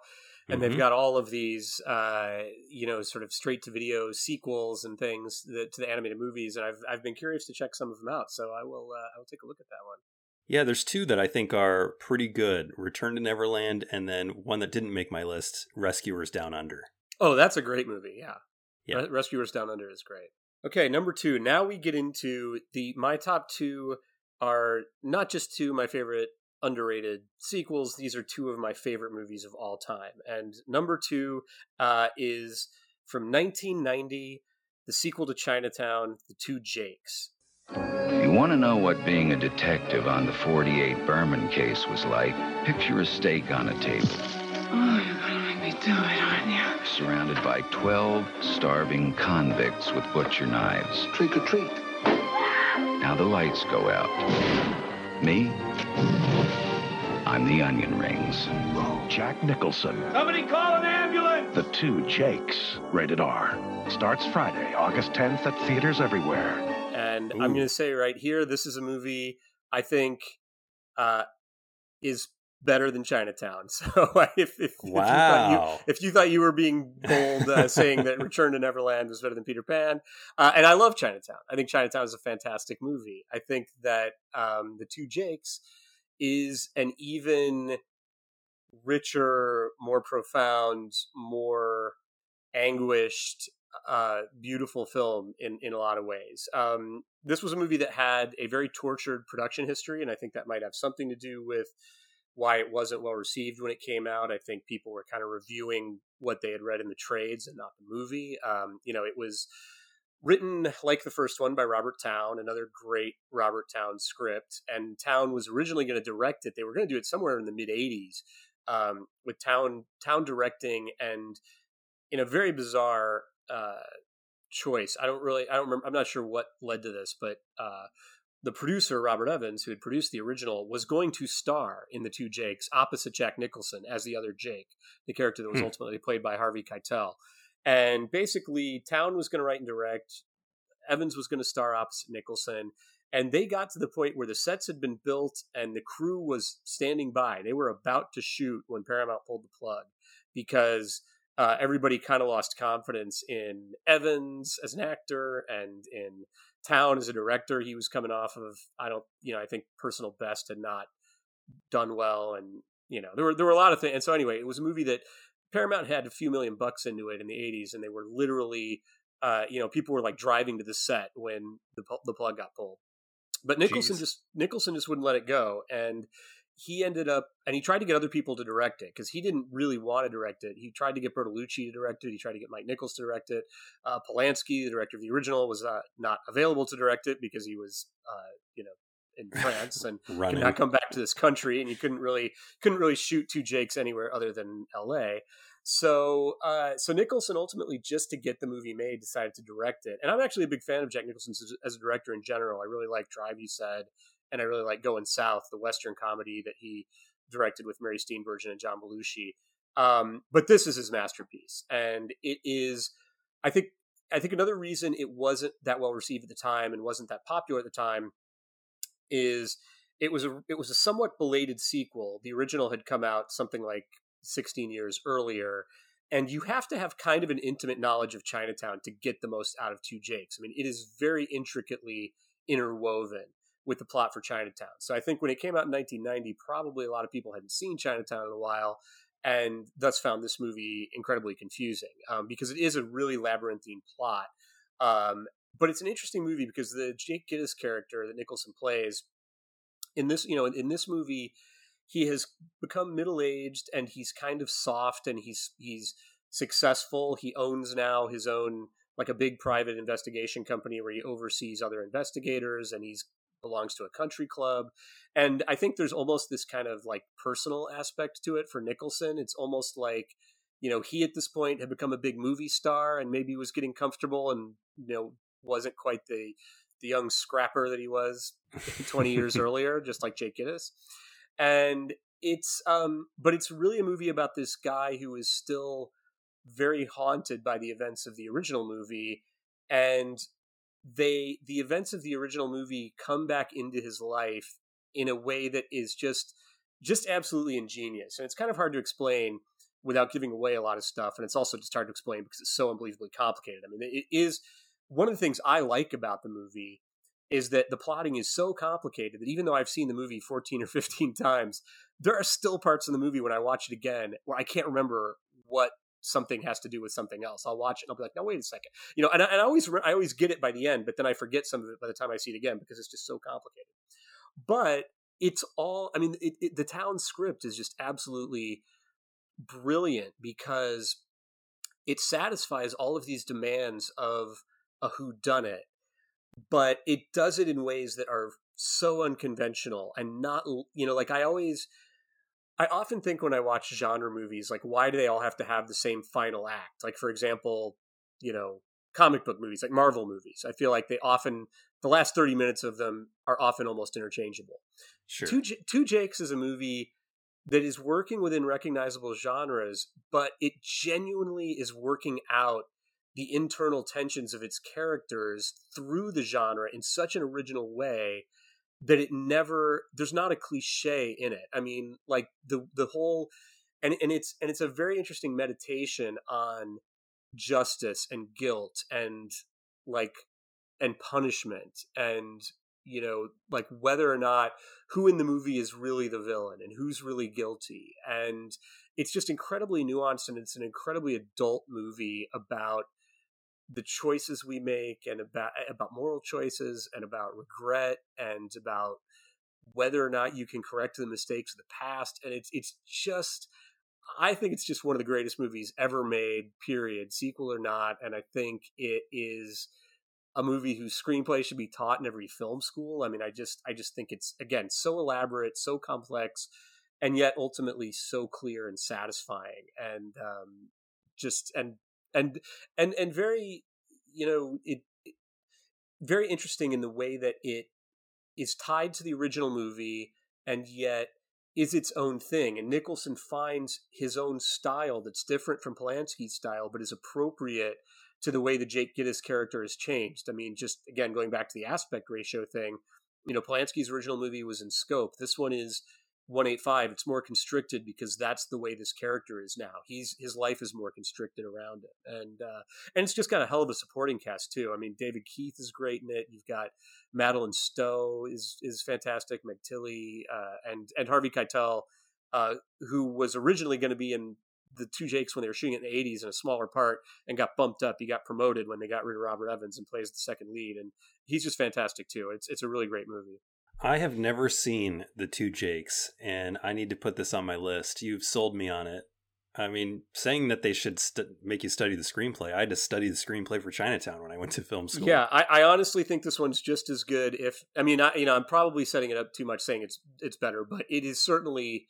Speaker 10: and
Speaker 3: Mhm.
Speaker 10: they've got all of these, uh, you know, sort of straight to video sequels and things that, to the animated movies, and I've I've been curious to check some of them out, so I will uh, I will take a look at that one.
Speaker 3: Yeah, there's two that I think are pretty good Return to Neverland, and then one that didn't make my list Rescuers Down Under.
Speaker 10: Oh, that's a great movie. Yeah.
Speaker 3: Yeah.
Speaker 10: Rescuers Down Under is great. Okay, number two. Now we get into the my top two are not just two of my favorite underrated sequels. These are two of my favorite movies of all time. And number two uh, is from 1990, the sequel to Chinatown, The Two Jakes.
Speaker 26: You want to know what being a detective on the 48 Berman case was like? Picture a steak on a table.
Speaker 27: Oh, you're gonna make me do it, aren't you?
Speaker 26: surrounded by 12 starving convicts with butcher knives.
Speaker 17: Trick or treat.
Speaker 26: Now the lights go out. Me? I'm the onion rings.
Speaker 28: Jack Nicholson.
Speaker 12: Somebody call an ambulance!
Speaker 28: The Two Jakes. Rated R. Starts Friday, August 10th at theaters everywhere.
Speaker 10: And I'm going to say right here, this is a movie I think uh, is better than Chinatown. So if if, if, you, thought you, if you thought you were being bold uh, saying that Return to Neverland was better than Peter Pan, uh, and I love Chinatown. I think Chinatown is a fantastic movie. I think that um, the Two Jakes is an even richer, more profound, more anguished, uh, beautiful film in in a lot of ways. Um, this was a movie that had a very tortured production history, and I think that might have something to do with why it wasn't well received when it came out. I think people were kind of reviewing what they had read in the trades and not the movie. Um, you know, it was written like the first one by Robert Towne, another great Robert Towne script. And Towne was originally going to direct it. They were going to do it somewhere in the mid '80s um, with Towne Towne directing, and in a very bizarre uh, choice. I don't really, I don't remember. I'm not sure what led to this, but uh, the producer Robert Evans, who had produced the original, was going to star in the two Jakes opposite Jack Nicholson as the other Jake, the character that was
Speaker 3: Hmm.
Speaker 10: ultimately played by Harvey Keitel. And basically, Towne was going to write and direct. Evans was going to star opposite Nicholson. And they got to the point where the sets had been built and the crew was standing by. They were about to shoot when Paramount pulled the plug because uh, everybody kind of lost confidence in Evans as an actor and in Towne as a director. He was coming off of I don't you know I think Personal Best had not done well, and you know there were there were a lot of things. And so anyway, it was a movie that Paramount had a few million bucks into it in the '80s, and they were literally uh, you know people were like driving to the set when the the plug got pulled. But Nicholson
Speaker 3: Jeez.
Speaker 10: just Nicholson just wouldn't let it go, and he ended up and he tried to get other people to direct it because he didn't really want to direct it. He tried to get Bertolucci to direct it. He tried to get Mike Nichols to direct it. Uh, Polanski, the director of the original, was uh, not available to direct it because he was, uh, you know, in France and could not come back to this country, and you couldn't really couldn't really shoot two Jakes anywhere other than L.A. So, uh, so Nicholson ultimately, just to get the movie made, decided to direct it. And I'm actually a big fan of Jack Nicholson as, as a director in general. I really like Drive, He said, and I really like Going South, the Western comedy that he directed with Mary Steenburgen and John Belushi. Um, but this is his masterpiece, and it is, I think, I think another reason it wasn't that well received at the time and wasn't that popular at the time is it was a it was a somewhat belated sequel. The original had come out something like 16 years earlier, and you have to have kind of an intimate knowledge of Chinatown to get the most out of Two Jakes. I mean, it is very intricately interwoven with the plot for Chinatown. So I think when it came out in 1990, probably a lot of people hadn't seen Chinatown in a while, and thus found this movie incredibly confusing um, because it is a really labyrinthine plot. Um, but it's an interesting movie because the Jake Gittes character that Nicholson plays in this, you know, in, in this movie, he has become middle aged and he's kind of soft and he's he's successful. He owns now his own like a big private investigation company where he oversees other investigators and he's belongs to a country club. And I think there's almost this kind of like personal aspect to it for Nicholson. It's almost like, you know, he at this point had become a big movie star and maybe was getting comfortable and, you know, wasn't quite the the young scrapper that he was 20 years earlier, just like Jake Gittes. And it's um but it's really a movie about this guy who is still very haunted by the events of the original movie and they the events of the original movie come back into his life in a way that is just just absolutely ingenious and it's kind of hard to explain without giving away a lot of stuff. And it's also just hard to explain because it's so unbelievably complicated. I mean, it is one of the things I like about the movie is that the plotting is so complicated that even though I've seen the movie 14 or 15 times, there are still parts in the movie when I watch it again where I can't remember what something has to do with something else. I'll watch it and I'll be like, no, wait a second. You know, and I, and I always, I always get it by the end, but then I forget some of it by the time I see it again because it's just so complicated. But it's all, I mean, it, it, the Towne script is just absolutely brilliant because it satisfies all of these demands of a who done it but it does it in ways that are so unconventional and not you know like i always i often think when i watch genre movies like why do they all have to have the same final act? Like for example you know comic book movies like marvel movies. I feel like they often the last 30 minutes of them are often almost interchangeable.
Speaker 3: Sure.
Speaker 10: Two, two jakes is a movie that is working within recognizable genres but it genuinely is working out the internal tensions of its characters through the genre in such an original way that it never there's not a cliche in it. I mean like the the whole and and it's and it's a very interesting meditation on justice and guilt and like and punishment and you know like whether or not who in the movie is really the villain and who's really guilty. And it's just incredibly nuanced and it's an incredibly adult movie about the choices we make and about about moral choices and about regret and about whether or not you can correct the mistakes of the past and it's it's just I think it's just one of the greatest movies ever made period sequel or not and I think it is a movie whose screenplay should be taught in every film school. I mean I just I just think it's again so elaborate so complex and yet ultimately so clear and satisfying and um just and and and and very you know it, it, very interesting in the way that it is tied to the original movie and yet is its own thing. And nicholson finds his own style that's different from polanski's style but is appropriate to the way the jake gittes character has changed. I mean just again going back to the aspect ratio thing you know polanski's original movie was in scope. This one is 185 it's more constricted because that's the way this character is now. He's his life is more constricted around it. And uh and it's just got a hell of a supporting cast too. I mean david keith is great in it. You've got madeleine stowe is is fantastic meg tilly uh and and harvey keitel uh who was originally going to be in the two jakes when they were shooting it in the 80s in a smaller part and got bumped up. He got promoted when they got rid of robert evans and plays the second lead and he's just fantastic too. It's it's a really great movie
Speaker 3: I have never seen the two Jakes, and I need to put this on my list. You've sold me on it. I mean, saying that they should st- make you study the screenplay, I had to study the screenplay for Chinatown when I went to film school.
Speaker 10: Yeah, I, I honestly think this one's just as good. If I mean, I, you know, I'm probably setting it up too much, saying it's it's better, but it is certainly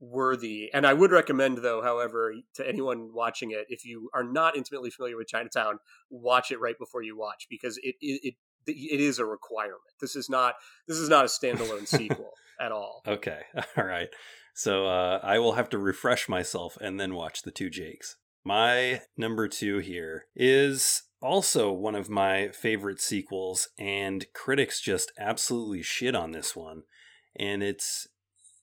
Speaker 10: worthy. And I would recommend, though, however, to anyone watching it, if you are not intimately familiar with Chinatown, watch it right before you watch because it it, it it is a requirement. This is not this is not a standalone sequel at all.
Speaker 3: Okay, all right. So uh, I will have to refresh myself and then watch the two Jakes. My number two here is also one of my favorite sequels, and critics just absolutely shit on this one. And it's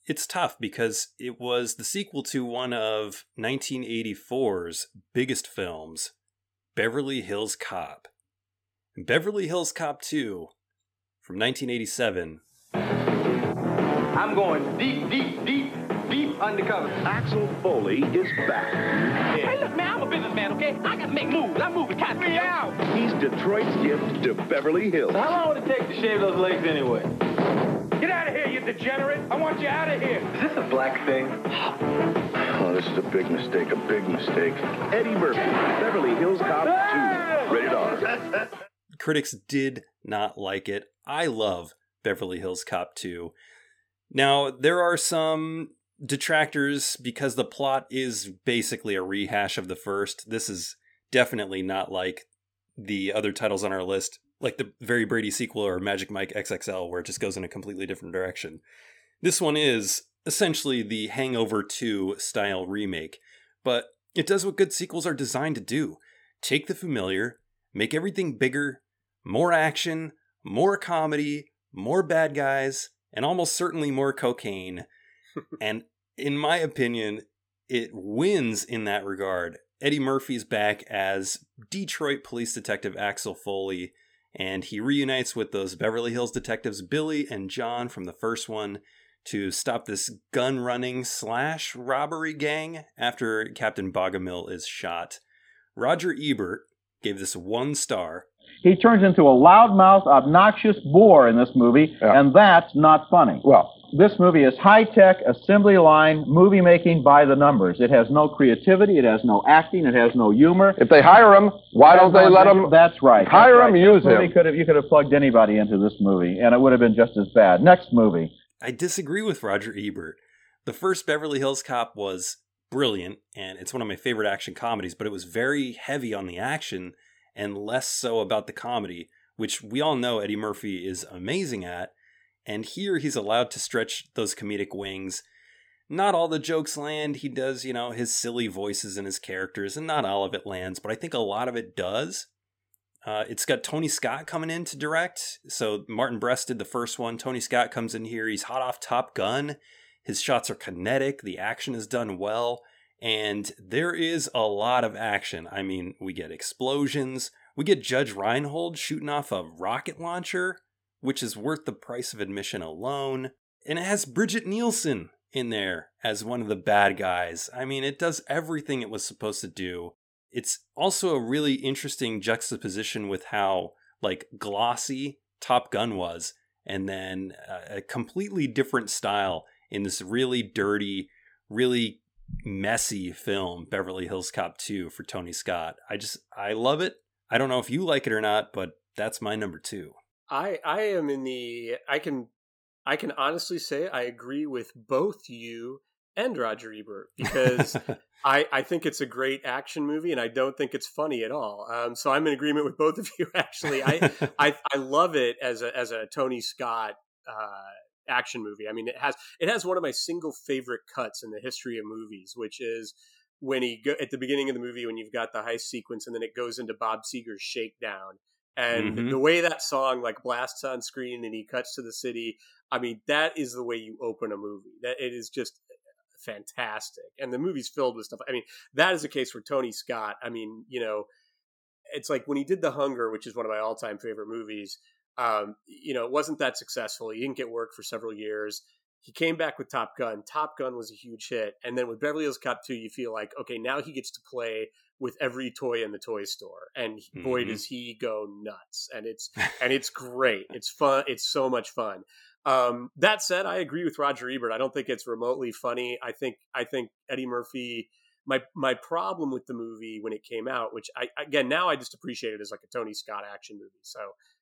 Speaker 3: it's tough because it was the sequel to one of 1984's biggest films, Beverly Hills Cop. Beverly Hills Cop 2 from 1987.
Speaker 12: I'm going deep, deep, deep, deep undercover.
Speaker 28: Axel Foley is back.
Speaker 29: Hey, look, man, I'm a businessman, okay? I got to make moves. I'm moving kind of me out.
Speaker 28: He's Detroit's gift to Beverly Hills.
Speaker 12: How long would it take to shave those legs anyway? Get out of here, you degenerate! I want you out of here!
Speaker 17: Is this a black thing?
Speaker 28: Oh, this is a big mistake, a big mistake. Eddie Murphy, Beverly Hills Cop 2, rated R.
Speaker 3: Critics did not like it. I love Beverly Hills Cop 2. Now, there are some detractors because the plot is basically a rehash of the first. This is definitely not like the other titles on our list, like the Very Brady sequel or Magic Mike XXL, where it just goes in a completely different direction. This one is essentially the Hangover 2 style remake, but it does what good sequels are designed to do take the familiar, make everything bigger, more action, more comedy, more bad guys, and almost certainly more cocaine. and in my opinion, it wins in that regard. Eddie Murphy's back as Detroit police detective Axel Foley, and he reunites with those Beverly Hills detectives Billy and John from the first one to stop this gun running slash robbery gang after Captain Bogomil is shot. Roger Ebert gave this one star.
Speaker 30: He turns into a loudmouth, obnoxious bore in this movie, and that's not funny. Well, this movie is high tech, assembly line movie making by the numbers. It has no creativity, it has no acting, it has no humor.
Speaker 31: If they hire him, why don't they let him?
Speaker 30: That's right.
Speaker 31: Hire
Speaker 30: that's
Speaker 31: him,
Speaker 30: right.
Speaker 31: use him.
Speaker 30: Could have, you could have plugged anybody into this movie, and it would have been just as bad. Next movie.
Speaker 3: I disagree with Roger Ebert. The first Beverly Hills Cop was brilliant, and it's one of my favorite action comedies, but it was very heavy on the action and less so about the comedy, which we all know Eddie Murphy is amazing at. And here he's allowed to stretch those comedic wings. Not all the jokes land. He does, you know, his silly voices and his characters, and not all of it lands, but I think a lot of it does. Uh, it's got Tony Scott coming in to direct. So Martin Brest did the first one. Tony Scott comes in here. He's hot off Top Gun. His shots are kinetic. The action is done well. And there is a lot of action. I mean, we get explosions. We get Judge Reinhold shooting off a rocket launcher, which is worth the price of admission alone. And it has Brigitte Nielsen in there as one of the bad guys. I mean, it does everything it was supposed to do. It's also a really interesting juxtaposition with how like glossy Top Gun was and then a completely different style in this really dirty, really messy film Beverly Hills Cop 2 for Tony Scott. I just I love it. I don't know if you like it or not, but that's my number 2.
Speaker 10: I I am in the I can I can honestly say I agree with both you and Roger Ebert because I I think it's a great action movie and I don't think it's funny at all. Um, so I'm in agreement with both of you. Actually, I I, I love it as a as a Tony Scott uh, action movie. I mean, it has it has one of my single favorite cuts in the history of movies, which is when he go at the beginning of the movie when you've got the heist sequence and then it goes into Bob Seger's shakedown. And
Speaker 3: Mhm.
Speaker 10: the way that song like blasts on screen and he cuts to the city i mean that is the way you open a movie. That it is just fantastic. And the movie's filled with stuff. I mean that is a case for tony scott. I mean you know it's like when he did the hunger which is one of my all-time favorite movies um, you know it wasn't that successful. He didn't get work for several years. He came back with top gun. Top gun was a huge hit. And then with beverly hills cop 2 you feel like okay now he gets to play with every toy in the toy store. And boy
Speaker 3: Mhm.
Speaker 10: does he go nuts. And it's and it's great. It's fun. It's so much fun. Um, that said i agree with roger ebert. I don't think it's remotely funny. I think i think eddie murphy my my problem with the movie when it came out which i again now i just appreciate it as like a tony scott action movie. So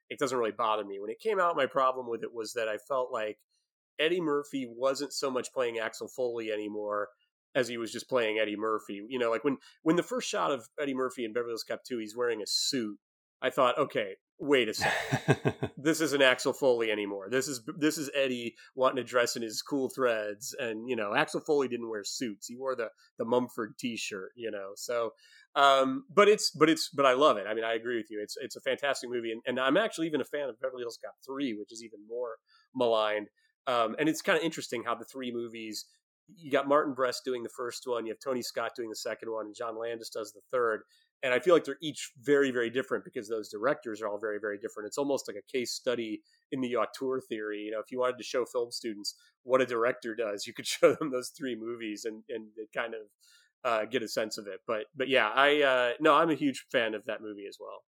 Speaker 10: it doesn't really bother me when it came out my problem with it was that i felt like eddie murphy wasn't so much playing axel foley anymore as he was just playing Eddie Murphy. You know, like when when the first shot of Eddie Murphy in Beverly Hills Cop 2, he's wearing a suit. I thought, okay, wait a second. this isn't Axel Foley anymore. This is this is Eddie wanting to dress in his cool threads, and you know, Axel Foley didn't wear suits. He wore the the Mumford T-shirt. You know, so. Um, but it's but it's but I love it. I mean, I agree with you. It's it's a fantastic movie, and, and I'm actually even a fan of Beverly Hills Cop three, which is even more maligned. Um, and it's kind of interesting how the three movies you got Martin Brest doing the first one, you have Tony Scott doing the second one, and John Landis does the third. And I feel like they're each very, very different because those directors are all very, very different. It's almost like a case study in the auteur theory. You know, if you wanted to show film students what a director does, you could show them those three movies and and it kind of uh, get a sense of it. But but yeah, I uh, no, I'm a huge fan of that movie as well.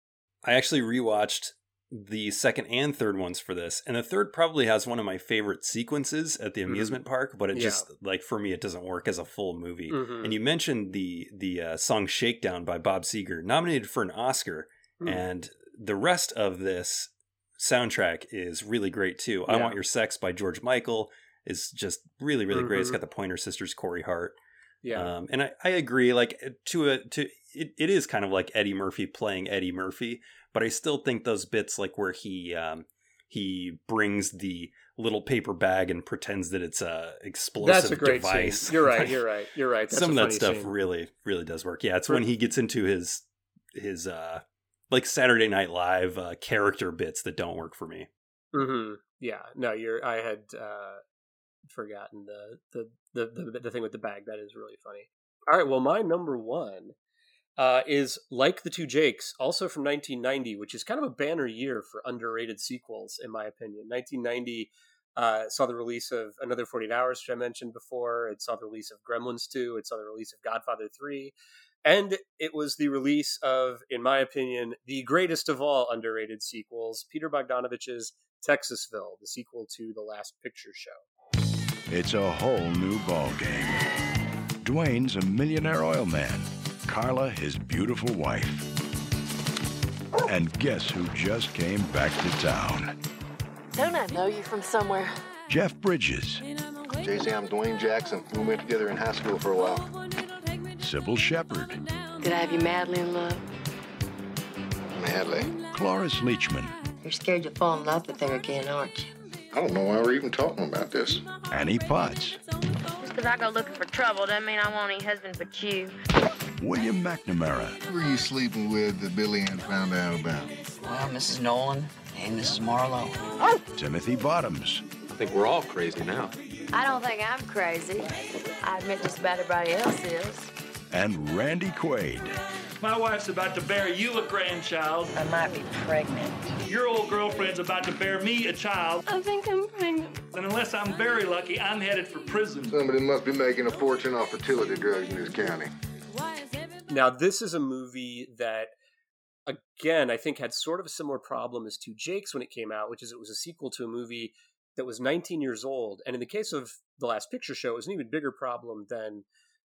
Speaker 3: I actually rewatched the second and third ones for this, and the third probably has one of my favorite sequences at the amusement park. But it
Speaker 10: Yeah.
Speaker 3: just like for me, it doesn't work as a full movie.
Speaker 10: Mhm.
Speaker 3: And you mentioned the the uh, song "Shakedown" by Bob Seger, nominated for an Oscar,
Speaker 10: Hmm.
Speaker 3: and the rest of this soundtrack is really great too. "I Want Your Sex" by George Michael is just really really great. It's got the Pointer Sisters, Corey Hart.
Speaker 10: Yeah.
Speaker 3: Um, and I, I agree. Like to a to it, it is kind of like Eddie Murphy playing Eddie Murphy, but I still think those bits like where he um, he brings the little paper bag and pretends that it's a explosive
Speaker 10: That's a great
Speaker 3: device.
Speaker 10: scene. You're right. You're right. You're right. That's
Speaker 3: some of that stuff
Speaker 10: scene.
Speaker 3: really really does work. Yeah, it's when he gets into his his uh like Saturday Night Live uh, character bits that don't work for me.
Speaker 10: hmm Yeah, no, you're. I had uh, forgotten the the, the the the thing with the bag. That is really funny. All right. Well, my number one uh, is like the two Jakes, also from 1990, which is kind of a banner year for underrated sequels, in my opinion. 1990 uh, saw the release of Another 48 Hours, which I mentioned before. It saw the release of Gremlins 2. It saw the release of Godfather 3. And it was the release of, in my opinion, the greatest of all underrated sequels, Peter Bogdanovich's Texasville, the sequel to The Last Picture Show.
Speaker 32: It's a whole new ballgame. Duane's a millionaire oil man. Carla, his beautiful wife. And guess who just came back to town?
Speaker 33: Don't I know you from somewhere?
Speaker 32: Jeff Bridges.
Speaker 17: JC, I'm Duane Jackson. We went together in high school for a while.
Speaker 32: Cybill Shepherd.
Speaker 33: Did I have you madly in love?
Speaker 17: Madly?
Speaker 32: Cloris Leachman.
Speaker 33: You're scared you'll fall in love with her again, aren't you?
Speaker 17: I don't know why we're even talking about this.
Speaker 32: Annie Potts.
Speaker 34: Just because I go looking for trouble doesn't mean I want any husband but you.
Speaker 32: William McNamara.
Speaker 17: Who are you sleeping with that Billy Ann found out about?
Speaker 22: Well, Mrs. Nolan and Mrs. Marlowe. Oh!
Speaker 32: Timothy Bottoms.
Speaker 35: I think we're all crazy now.
Speaker 33: I don't think I'm crazy. I admit just about everybody else is.
Speaker 32: And Randy Quaid.
Speaker 36: My wife's about to bear you a grandchild.
Speaker 33: I might be pregnant.
Speaker 36: Your old girlfriend's about to bear me a child.
Speaker 33: I think I'm pregnant.
Speaker 36: And unless I'm very lucky, I'm headed for prison.
Speaker 17: Somebody must be making a fortune off fertility drugs in this county.
Speaker 10: Now, this is a movie that, again, I think had sort of a similar problem as Two Jakes when it came out, which is it was a sequel to a movie that was 19 years old. And in the case of The Last Picture Show, it was an even bigger problem than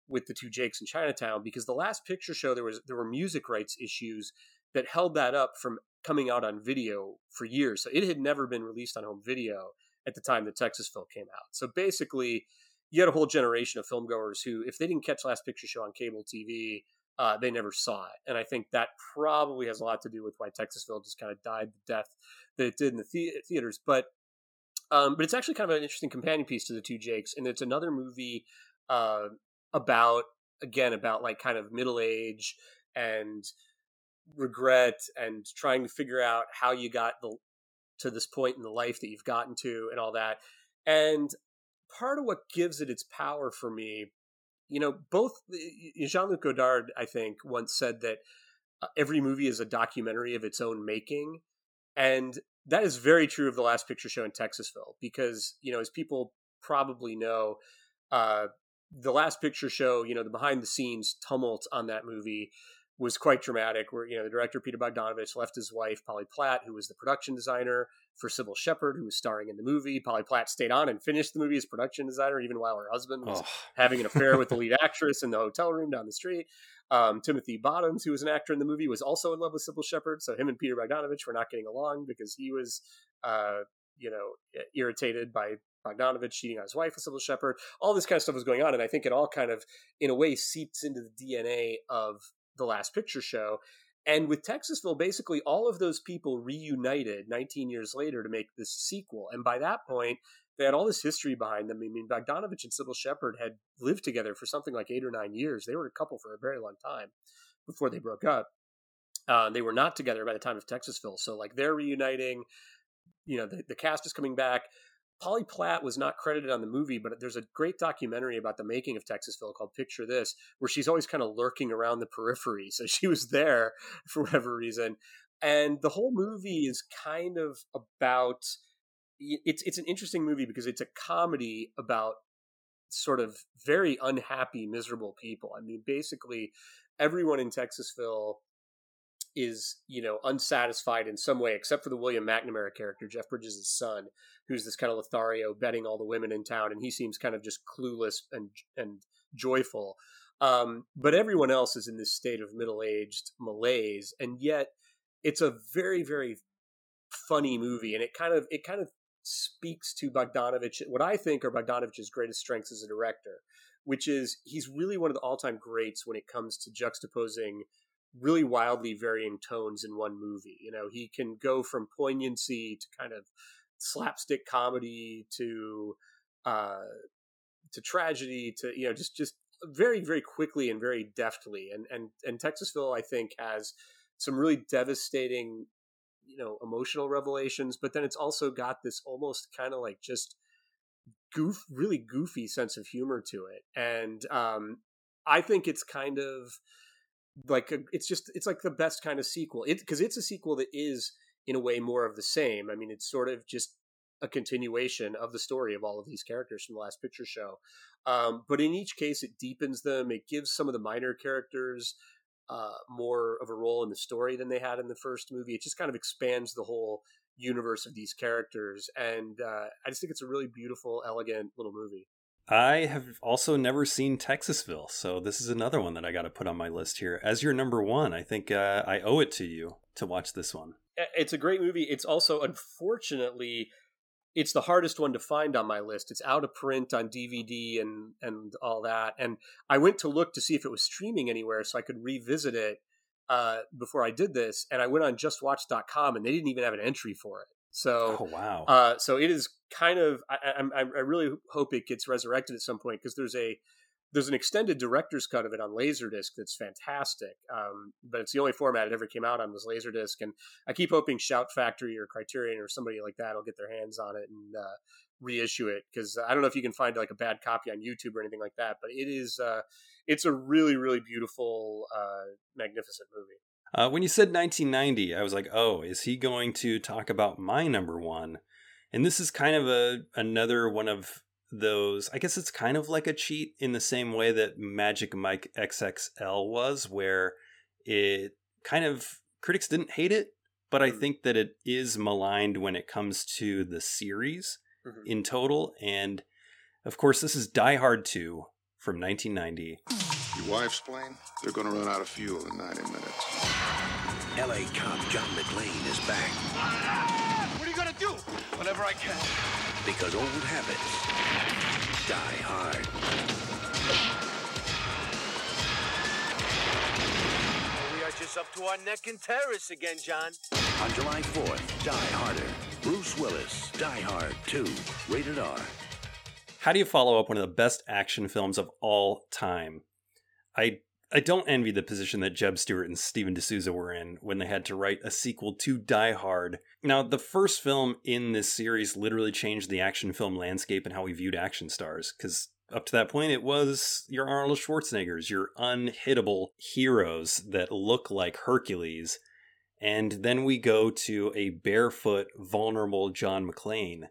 Speaker 10: with the two Jakes in Chinatown because the last picture show there was there were music rights issues that held that up from coming out on video for years. So it had never been released on home video at the time that Texasville came out. So basically, you had a whole generation of filmgoers who, if they didn't catch Last Picture Show on cable TV, uh, they never saw it. And I think that probably has a lot to do with why Texasville just kind of died the death that it did in the, the- theaters. But um, but it's actually kind of an interesting companion piece to the two Jakes, and it's another movie uh, about again about like kind of middle age and regret and trying to figure out how you got the to this point in the life that you've gotten to and all that. And part of what gives it its power for me, you know, both Jean Luc Godard, I think, once said that uh, every movie is a documentary of its own making. And that is very true of the last picture show in Texasville because, you know, as people probably know, uh, the last picture show, you know, the behind the scenes tumult on that movie was quite dramatic. Where you know the director Peter Bogdanovich left his wife Polly Platt, who was the production designer for Cybill Shepherd, who was starring in the movie. Polly Platt stayed on and finished the movie as production designer, even while her husband was
Speaker 3: Oh.
Speaker 10: having an affair with the lead actress in the hotel room down the street. Um, Timothy Bottoms, who was an actor in the movie, was also in love with Cybill Shepherd. So him and Peter Bogdanovich were not getting along because he was, uh, you know, irritated by Bogdanovich cheating on his wife with Cybill Shepherd. All this kind of stuff was going on, and I think it all kind of, in a way, seeps into the DNA of the Last Picture Show. And with Texasville, basically all of those people reunited 19 years later to make this sequel. And by that point, they had all this history behind them. I mean, Bogdanovich and Cybill Shepherd had lived together for something like eight or nine years. They were a couple for a very long time before they broke up. Uh, they were not together by the time of Texasville. So, like, they're reuniting. You know, the, the cast is coming back. Polly Platt was not credited on the movie, but there's a great documentary about the making of Texasville called Picture This, where she's always kind of lurking around the periphery. So she was there for whatever reason. And the whole movie is kind of about it's it's an interesting movie because it's a comedy about sort of very unhappy, miserable people. I mean, basically everyone in Texasville is you know unsatisfied in some way except for the william mcnamara character jeff bridges' son who's this kind of lothario betting all the women in town and he seems kind of just clueless and and joyful. Um, but everyone else is in this state of middle-aged malaise and yet it's a very very funny movie and it kind of it kind of speaks to bogdanovich what i think are bogdanovich's greatest strengths as a director which is he's really one of the all-time greats when it comes to juxtaposing really wildly varying tones in one movie. You know, he can go from poignancy to kind of slapstick comedy to uh to tragedy to you know just just very very quickly and very deftly and and and Texasville I think has some really devastating you know emotional revelations but then it's also got this almost kind of like just goof really goofy sense of humor to it and um I think it's kind of like a, it's just it's like the best kind of sequel. It because it's a sequel that is in a way more of the same. I mean, it's sort of just a continuation of the story of all of these characters from the last picture show. Um, but in each case, it deepens them. It gives some of the minor characters uh, more of a role in the story than they had in the first movie. It just kind of expands the whole universe of these characters, and uh, I just think it's a really beautiful, elegant little movie.
Speaker 3: I have also never seen Texasville, so this is another one that I got to put on my list here as your number one. I think uh, I owe it to you to watch this one.
Speaker 10: It's a great movie. It's also unfortunately it's the hardest one to find on my list. It's out of print on DVD and and all that. And I went to look to see if it was streaming anywhere so I could revisit it uh, before I did this. And I went on JustWatch.com and they didn't even have an entry for it. So
Speaker 3: oh, wow.
Speaker 10: Uh, so it is kind of I, I, I really hope it gets resurrected at some point because there's a there's an extended director's cut of it on Laserdisc that's fantastic. Um, but it's the only format it ever came out on was Laserdisc, and I keep hoping Shout Factory or Criterion or somebody like that will get their hands on it and uh, reissue it because I don't know if you can find like a bad copy on YouTube or anything like that. But it is uh, it's a really really beautiful, uh, magnificent movie.
Speaker 3: Uh, when you said 1990, I was like, oh, is he going to talk about my number one? And this is kind of a another one of those i guess it's kind of like a cheat in the same way that magic mike xxl was where it kind of critics didn't hate it but i mm-hmm. think that it is maligned when it comes to the series mm-hmm. in total and of course this is die hard 2 from 1990
Speaker 37: your wife's plane they're going to run out of fuel in 90 minutes
Speaker 38: la cop john McClane is back
Speaker 39: what are you going to do whatever i can
Speaker 38: because old habits die hard.
Speaker 39: We are just up to our neck in terrace again, John.
Speaker 38: On July 4th, Die Harder. Bruce Willis, Die Hard 2, rated R.
Speaker 3: How do you follow up one of the best action films of all time? I I don't envy the position that Jeb Stuart and Steven de Souza were in when they had to write a sequel to Die Hard. Now, the first film in this series literally changed the action film landscape and how we viewed action stars, because up to that point, it was your Arnold Schwarzeneggers, your unhittable heroes that look like Hercules. And then we go to a barefoot, vulnerable John McClane.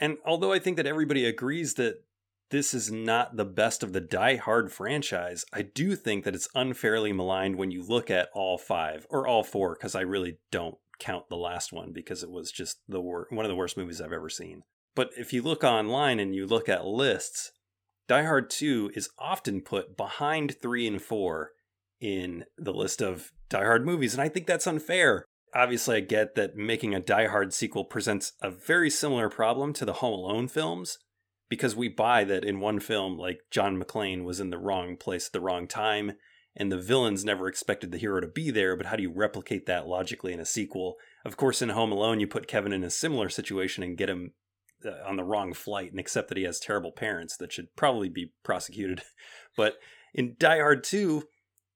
Speaker 3: And although I think that everybody agrees that this is not the best of the Die Hard franchise, I do think that it's unfairly maligned when you look at all five or all four, because I really don't count the last one because it was just the wor- one of the worst movies I've ever seen. But if you look online and you look at lists, Die Hard 2 is often put behind 3 and 4 in the list of Die Hard movies, and I think that's unfair. Obviously, I get that making a Die Hard sequel presents a very similar problem to the Home Alone films, because we buy that in one film, like John McClane was in the wrong place at the wrong time, and the villains never expected the hero to be there. But how do you replicate that logically in a sequel? Of course, in Home Alone, you put Kevin in a similar situation and get him uh, on the wrong flight and accept that he has terrible parents that should probably be prosecuted. but in Die Hard 2,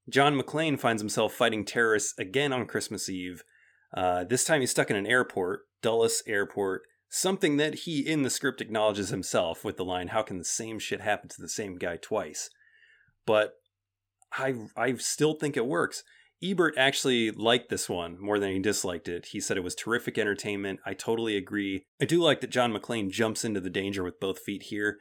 Speaker 3: John McClane finds himself fighting terrorists again on Christmas Eve. Uh, this time he's stuck in an airport, Dulles Airport, Something that he in the script acknowledges himself with the line, How can the same shit happen to the same guy twice? But I, I still think it works. Ebert actually liked this one more than he disliked it. He said it was terrific entertainment. I totally agree. I do like that John McClane jumps into the danger with both feet here.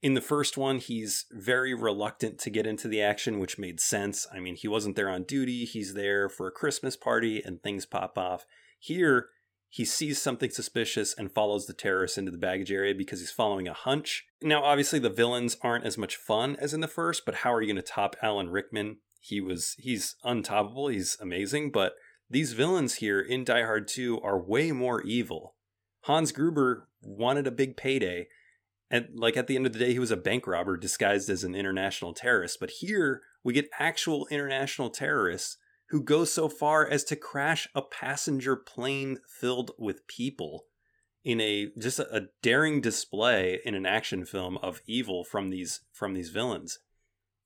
Speaker 3: In the first one, he's very reluctant to get into the action, which made sense. I mean, he wasn't there on duty, he's there for a Christmas party, and things pop off. Here, he sees something suspicious and follows the terrorists into the baggage area because he's following a hunch. Now, obviously, the villains aren't as much fun as in the first, but how are you going to top Alan Rickman? He was he's untoppable. He's amazing, but these villains here in Die Hard 2 are way more evil. Hans Gruber wanted a big payday, and like at the end of the day, he was a bank robber disguised as an international terrorist. But here we get actual international terrorists who goes so far as to crash a passenger plane filled with people in a just a, a, daring display in an action film of evil from these from these villains.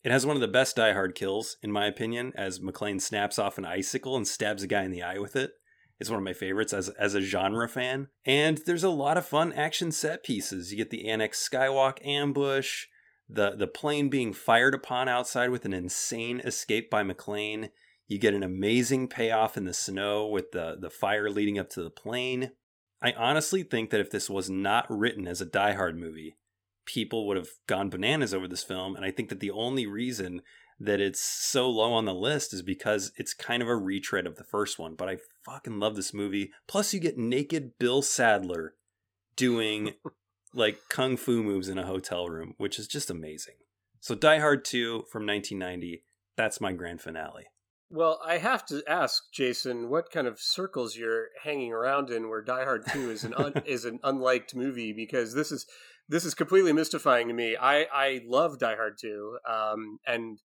Speaker 3: It has one of the best Die Hard kills, in my opinion, as McClane snaps off an icicle and stabs a guy in the eye with it. It's one of my favorites as as a genre fan. And there's a lot of fun action set pieces. You get the Annex Skywalk ambush. the the plane being fired upon outside with an insane escape by McClane. You get an amazing payoff in the snow with the the fire leading up to the plane. I honestly think that if this was not written as a Die Hard movie, people would have gone bananas over this film. And I think that the only reason that it's so low on the list is because it's kind of a retread of the first one. But I fucking love this movie. Plus, you get naked Bill Sadler doing like kung fu moves in a hotel room, which is just amazing. So Die Hard 2 from 1990, that's my grand finale.
Speaker 10: Well, I have to ask Jason, what kind of circles you're hanging around in where Die Hard 2 is an un- is an unliked movie because this is this is completely mystifying to me. I I love Die Hard 2 um, and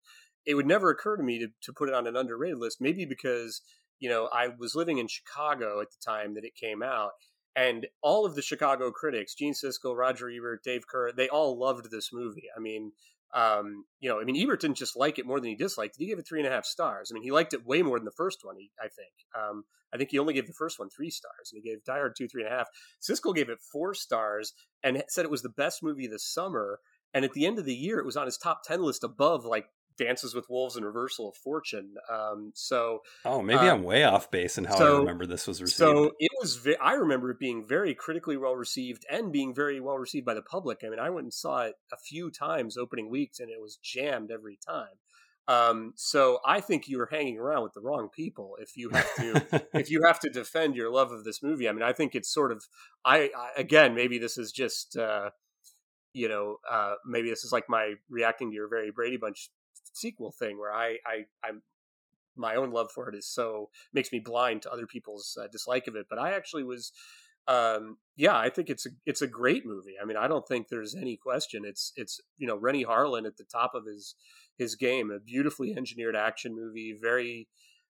Speaker 10: it would never occur to me to to put it on an underrated list maybe because you know, I was living in Chicago at the time that it came out and all of the Chicago critics, Gene Siskel, Roger Ebert, Dave Kehr, they all loved this movie. I mean, um, you know, I mean, Ebert didn't just like it more than he disliked it. He gave it three and a half stars. I mean, he liked it way more than the first one. He, I think. Um, I think he only gave the first one three stars, and he gave Die Hard two, three and a half. Siskel gave it four stars and said it was the best movie this summer. And at the end of the year, it was on his top ten list above like Dances with Wolves and Reversal of Fortune. Um, so,
Speaker 3: oh, maybe uh, I'm way off base in how so, I remember this was received.
Speaker 10: So it was. Ve- I remember it being very critically well received and being very well received by the public. I mean, I went and saw it a few times opening weeks, and it was jammed every time. Um, so I think you're hanging around with the wrong people if you have to if you have to defend your love of this movie. I mean, I think it's sort of. I, I again, maybe this is just. Uh, you know, uh, maybe this is like my reacting to your very Brady Bunch sequel thing where I, I I'm my own love for it is so makes me blind to other people's uh, dislike of it. But I actually was, um, yeah, I think it's a it's a great movie. I mean, I don't think there's any question. It's it's you know Renny Harlin at the top of his his game, a beautifully engineered action movie, very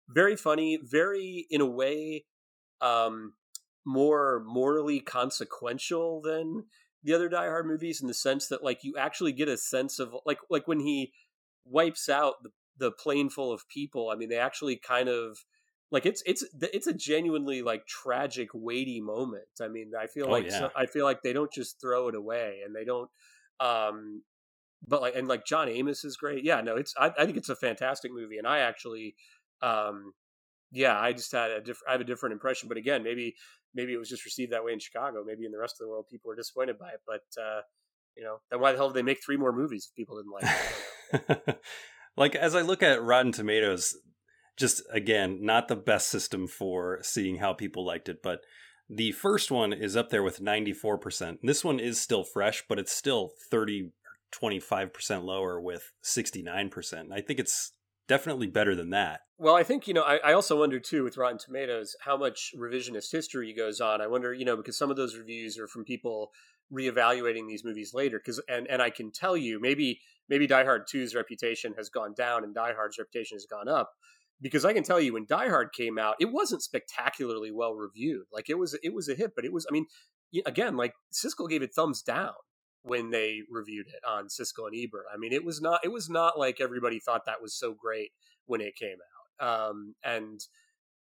Speaker 10: very funny, very in a way um, more morally consequential than the other Die Hard movies in the sense that like you actually get a sense of like like when he wipes out the, the plane full of people. I mean, they actually kind of like it's it's it's a genuinely like tragic, weighty moment. I mean, I feel oh, like yeah. so, I feel like they don't just throw it away, and they don't. um but like and like John Amos is great. Yeah, no, it's I, I think it's a fantastic movie, and I actually, um yeah, I just had a different I have a different impression. But again, maybe maybe it was just received that way in Chicago. Maybe in the rest of the world, people were disappointed by it. But uh, you know, then why the hell did they make three more movies if people didn't like it?
Speaker 3: like as I look at Rotten Tomatoes, just again, not the best system for seeing how people liked it, but the first one is up there with 94%. This one is still fresh, but it's still 30 25% lower with 69%. I think it's definitely better than that.
Speaker 10: Well, I think, you know, I, I, also wonder too with Rotten Tomatoes how much revisionist history goes on. I wonder, you know, because some of those reviews are from people reevaluating these movies later because and and I can tell you maybe maybe Die Hard 2's reputation has gone down and Die Hard's reputation has gone up because I can tell you when Die Hard came out it wasn't spectacularly well reviewed. Like it was it was a hit but it was I mean again like Siskel gave it thumbs down when they reviewed it on Siskel and Ebert. I mean it was not it was not like everybody thought that was so great when it came out. Um and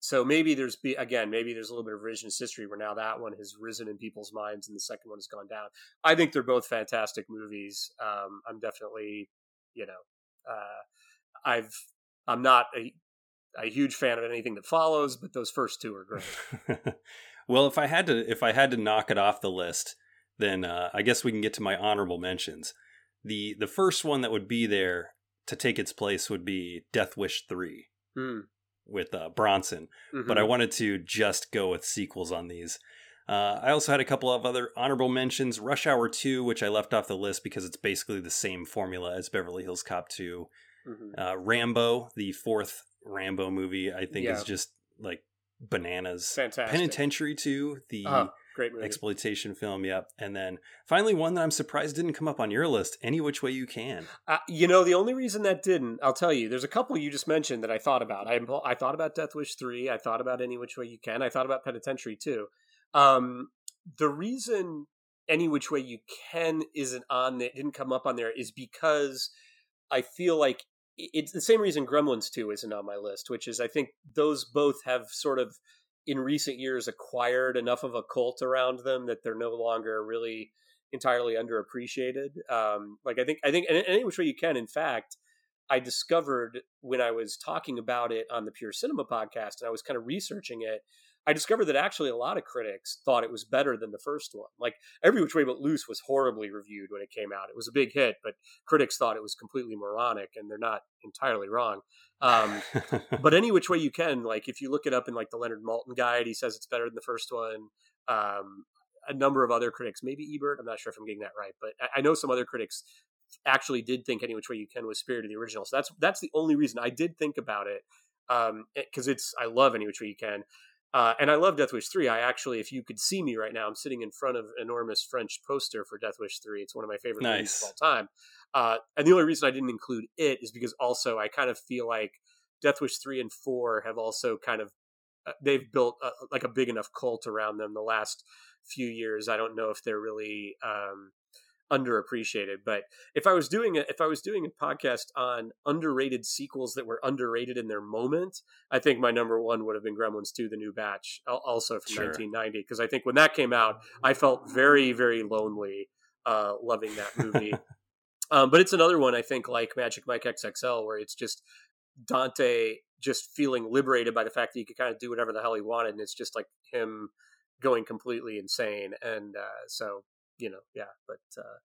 Speaker 10: so maybe there's be again maybe there's a little bit of revisionist history where now that one has risen in people's minds and the second one has gone down. I think they're both fantastic movies. Um, i'm definitely you know uh, i've i'm not a, a huge fan of anything that follows but those first two are great.
Speaker 3: Well if i had to if i had to knock it off the list then uh, i guess we can get to my honorable mentions. The the first one that would be there to take its place would be death wish 3
Speaker 10: hmm
Speaker 3: with uh, Bronson, mm-hmm. but I mm-hmm. wanted to just go with sequels on these. Uh, I also had a couple of other honorable mentions. Rush Hour 2, which I left off the list because it's basically the same formula as Beverly Hills Cop 2. Mm-hmm. Uh, Rambo, the fourth Rambo movie, I think yeah. is just like bananas.
Speaker 10: Fantastic.
Speaker 3: Penitentiary 2, the
Speaker 10: uh-huh. Great movie.
Speaker 3: Exploitation film, yep. And then finally, one that I'm surprised didn't come up on your list, Any Which Way You Can.
Speaker 10: Uh, you know, the only reason that didn't, I'll tell you, there's a couple you just mentioned that I thought about. I, I thought about Death Wish 3. I thought about Any Which Way You Can. I thought about Penitentiary too. Um, the reason Any Which Way You Can isn't on there, didn't come up on there, is because I feel like it's the same reason Gremlins 2 isn't on my list, which is I think those both have sort of in recent years acquired enough of a cult around them that they're no longer really entirely underappreciated. Um, like I think I think and any which way you can. In fact, I discovered when I was talking about it on the Pure Cinema podcast, and I was kind of researching it. I discovered that actually a lot of critics thought it was better than the first one. Like Every Which Way But Loose was horribly reviewed when it came out. It was a big hit, but critics thought it was completely moronic, and they're not entirely wrong. Um, but any which way you can, like if you look it up in like the Leonard Maltin guide, he says it's better than the first one. Um, a number of other critics, maybe Ebert, I'm not sure if I'm getting that right, but I, I know some other critics actually did think any which way you can was superior to the original. So that's that's the only reason I did think about it because um, it's I love any which way you can. Uh, and I love Death Wish 3. I actually, if you could see me right now, I'm sitting in front of an enormous French poster for Death Wish 3. It's one of my favorite nice. movies of all time. Uh, and the only reason I didn't include it is because also I kind of feel like Death Wish 3 and 4 have also kind of, uh, they've built a, like a big enough cult around them the last few years. I don't know if they're really um, underappreciated. But if I was doing it, if I was doing a podcast on underrated sequels that were underrated in their moment, I think my number one would have been Gremlins 2: The New Batch, also from sure. 1990. Because I think when that came out, I felt very, very lonely uh, loving that movie. um, but it's another one I think like Magic Mike XXL, where it's just Dante just feeling liberated by the fact that he could kind of do whatever the hell he wanted, and it's just like him going completely insane. And uh, so you know, yeah, but uh,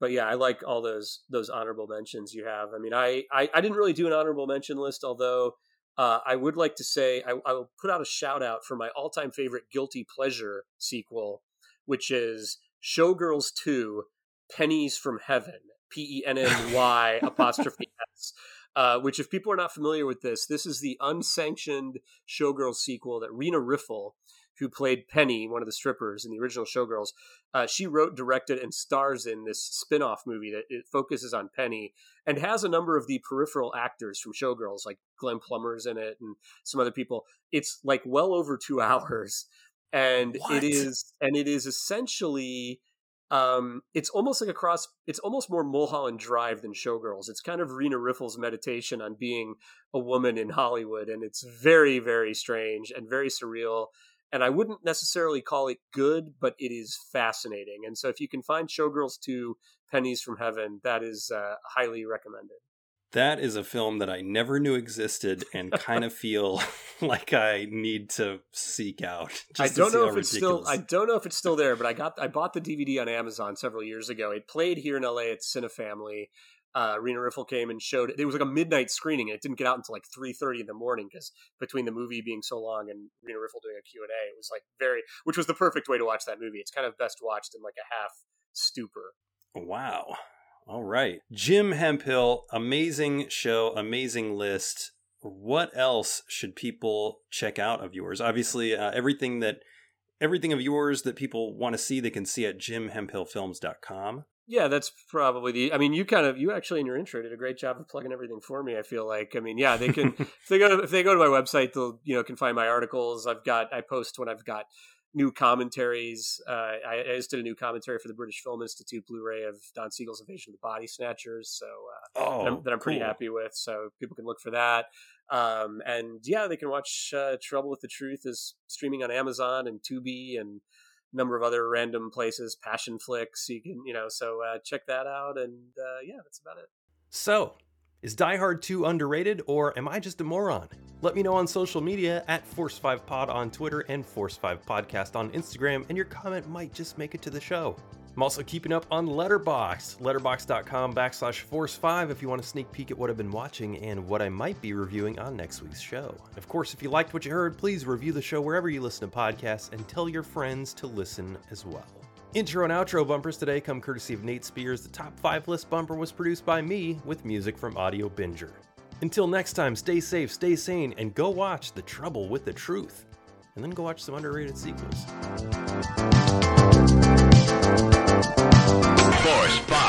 Speaker 10: but yeah, I like all those those honorable mentions you have. I mean, I I, I didn't really do an honorable mention list, although uh, I would like to say I, I will put out a shout out for my all time favorite guilty pleasure sequel, which is Showgirls Two: Pennies from Heaven. P E N N Y apostrophe S. Uh, which, if people are not familiar with this, this is the unsanctioned Showgirls sequel that Rena Riffel, who played Penny, one of the strippers in the original Showgirls, uh, she wrote, directed, and stars in this spin off movie that it focuses on Penny and has a number of the peripheral actors from Showgirls, like Glenn Plummer's in it and some other people. It's like well over two hours. And what? it is, and it is essentially, um, it's almost like a cross. It's almost more Mulholland Drive than Showgirls. It's kind of Rena Riffel's meditation on being a woman in Hollywood, and it's very, very strange and very surreal and I wouldn't necessarily call it good, but it is fascinating. And so if you can find Showgirls 2 Pennies from Heaven, that is uh, highly recommended.
Speaker 3: That is a film that I never knew existed and kind of feel like I need to seek out.
Speaker 10: I don't know if it's still I don't know if it's still there, but I got I bought the DVD on Amazon several years ago. It played here in LA at Cinefamily uh, Rena Riffel came and showed it. Was like a midnight screening, and it didn't get out until like three thirty in the morning because between the movie being so long and Rena Riffel doing a Q and A, it was like very, which was the perfect way to watch that movie. It's kind of best watched in like a half stupor.
Speaker 3: Wow. All right, Jim Hemphill, amazing show, amazing list. What else should people check out of yours? Obviously, uh, everything that everything of yours that people want to see, they can see at jimhemphillfilms.com.
Speaker 10: Yeah, that's probably the. I mean, you kind of you actually in your intro did a great job of plugging everything for me. I feel like. I mean, yeah, they can if they go to if they go to my website, they'll you know can find my articles. I've got I post when I've got new commentaries. Uh, I, I, just did a new commentary for the British Film Institute Blu-ray of Don Siegel's Invasion of the Body Snatchers. So uh, oh, that, I'm, that I'm pretty cool. happy with. So people can look for that. Um, and yeah, they can watch uh, Trouble with the Truth is streaming on Amazon and Tubi and number of other random places, Passionflix. You can, you know, so uh, check that out. And uh, yeah, that's about it.
Speaker 3: So, is Die Hard 2 underrated or am I just a moron? Let me know on social media at Force5Pod on Twitter and Force5Podcast on Instagram, and your comment might just make it to the show. I'm also keeping up on Letterboxd, letterboxd.com backslash force5 if you want to sneak peek at what I've been watching and what I might be reviewing on next week's show. Of course, if you liked what you heard, please review the show wherever you listen to podcasts and tell your friends to listen as well. Intro and outro bumpers today come courtesy of Nate Spears. The top five list bumper was produced by me with music from Audio Binger. Until next time, stay safe, stay sane, and go watch The Trouble with the Truth. And then go watch some underrated sequels.
Speaker 38: Force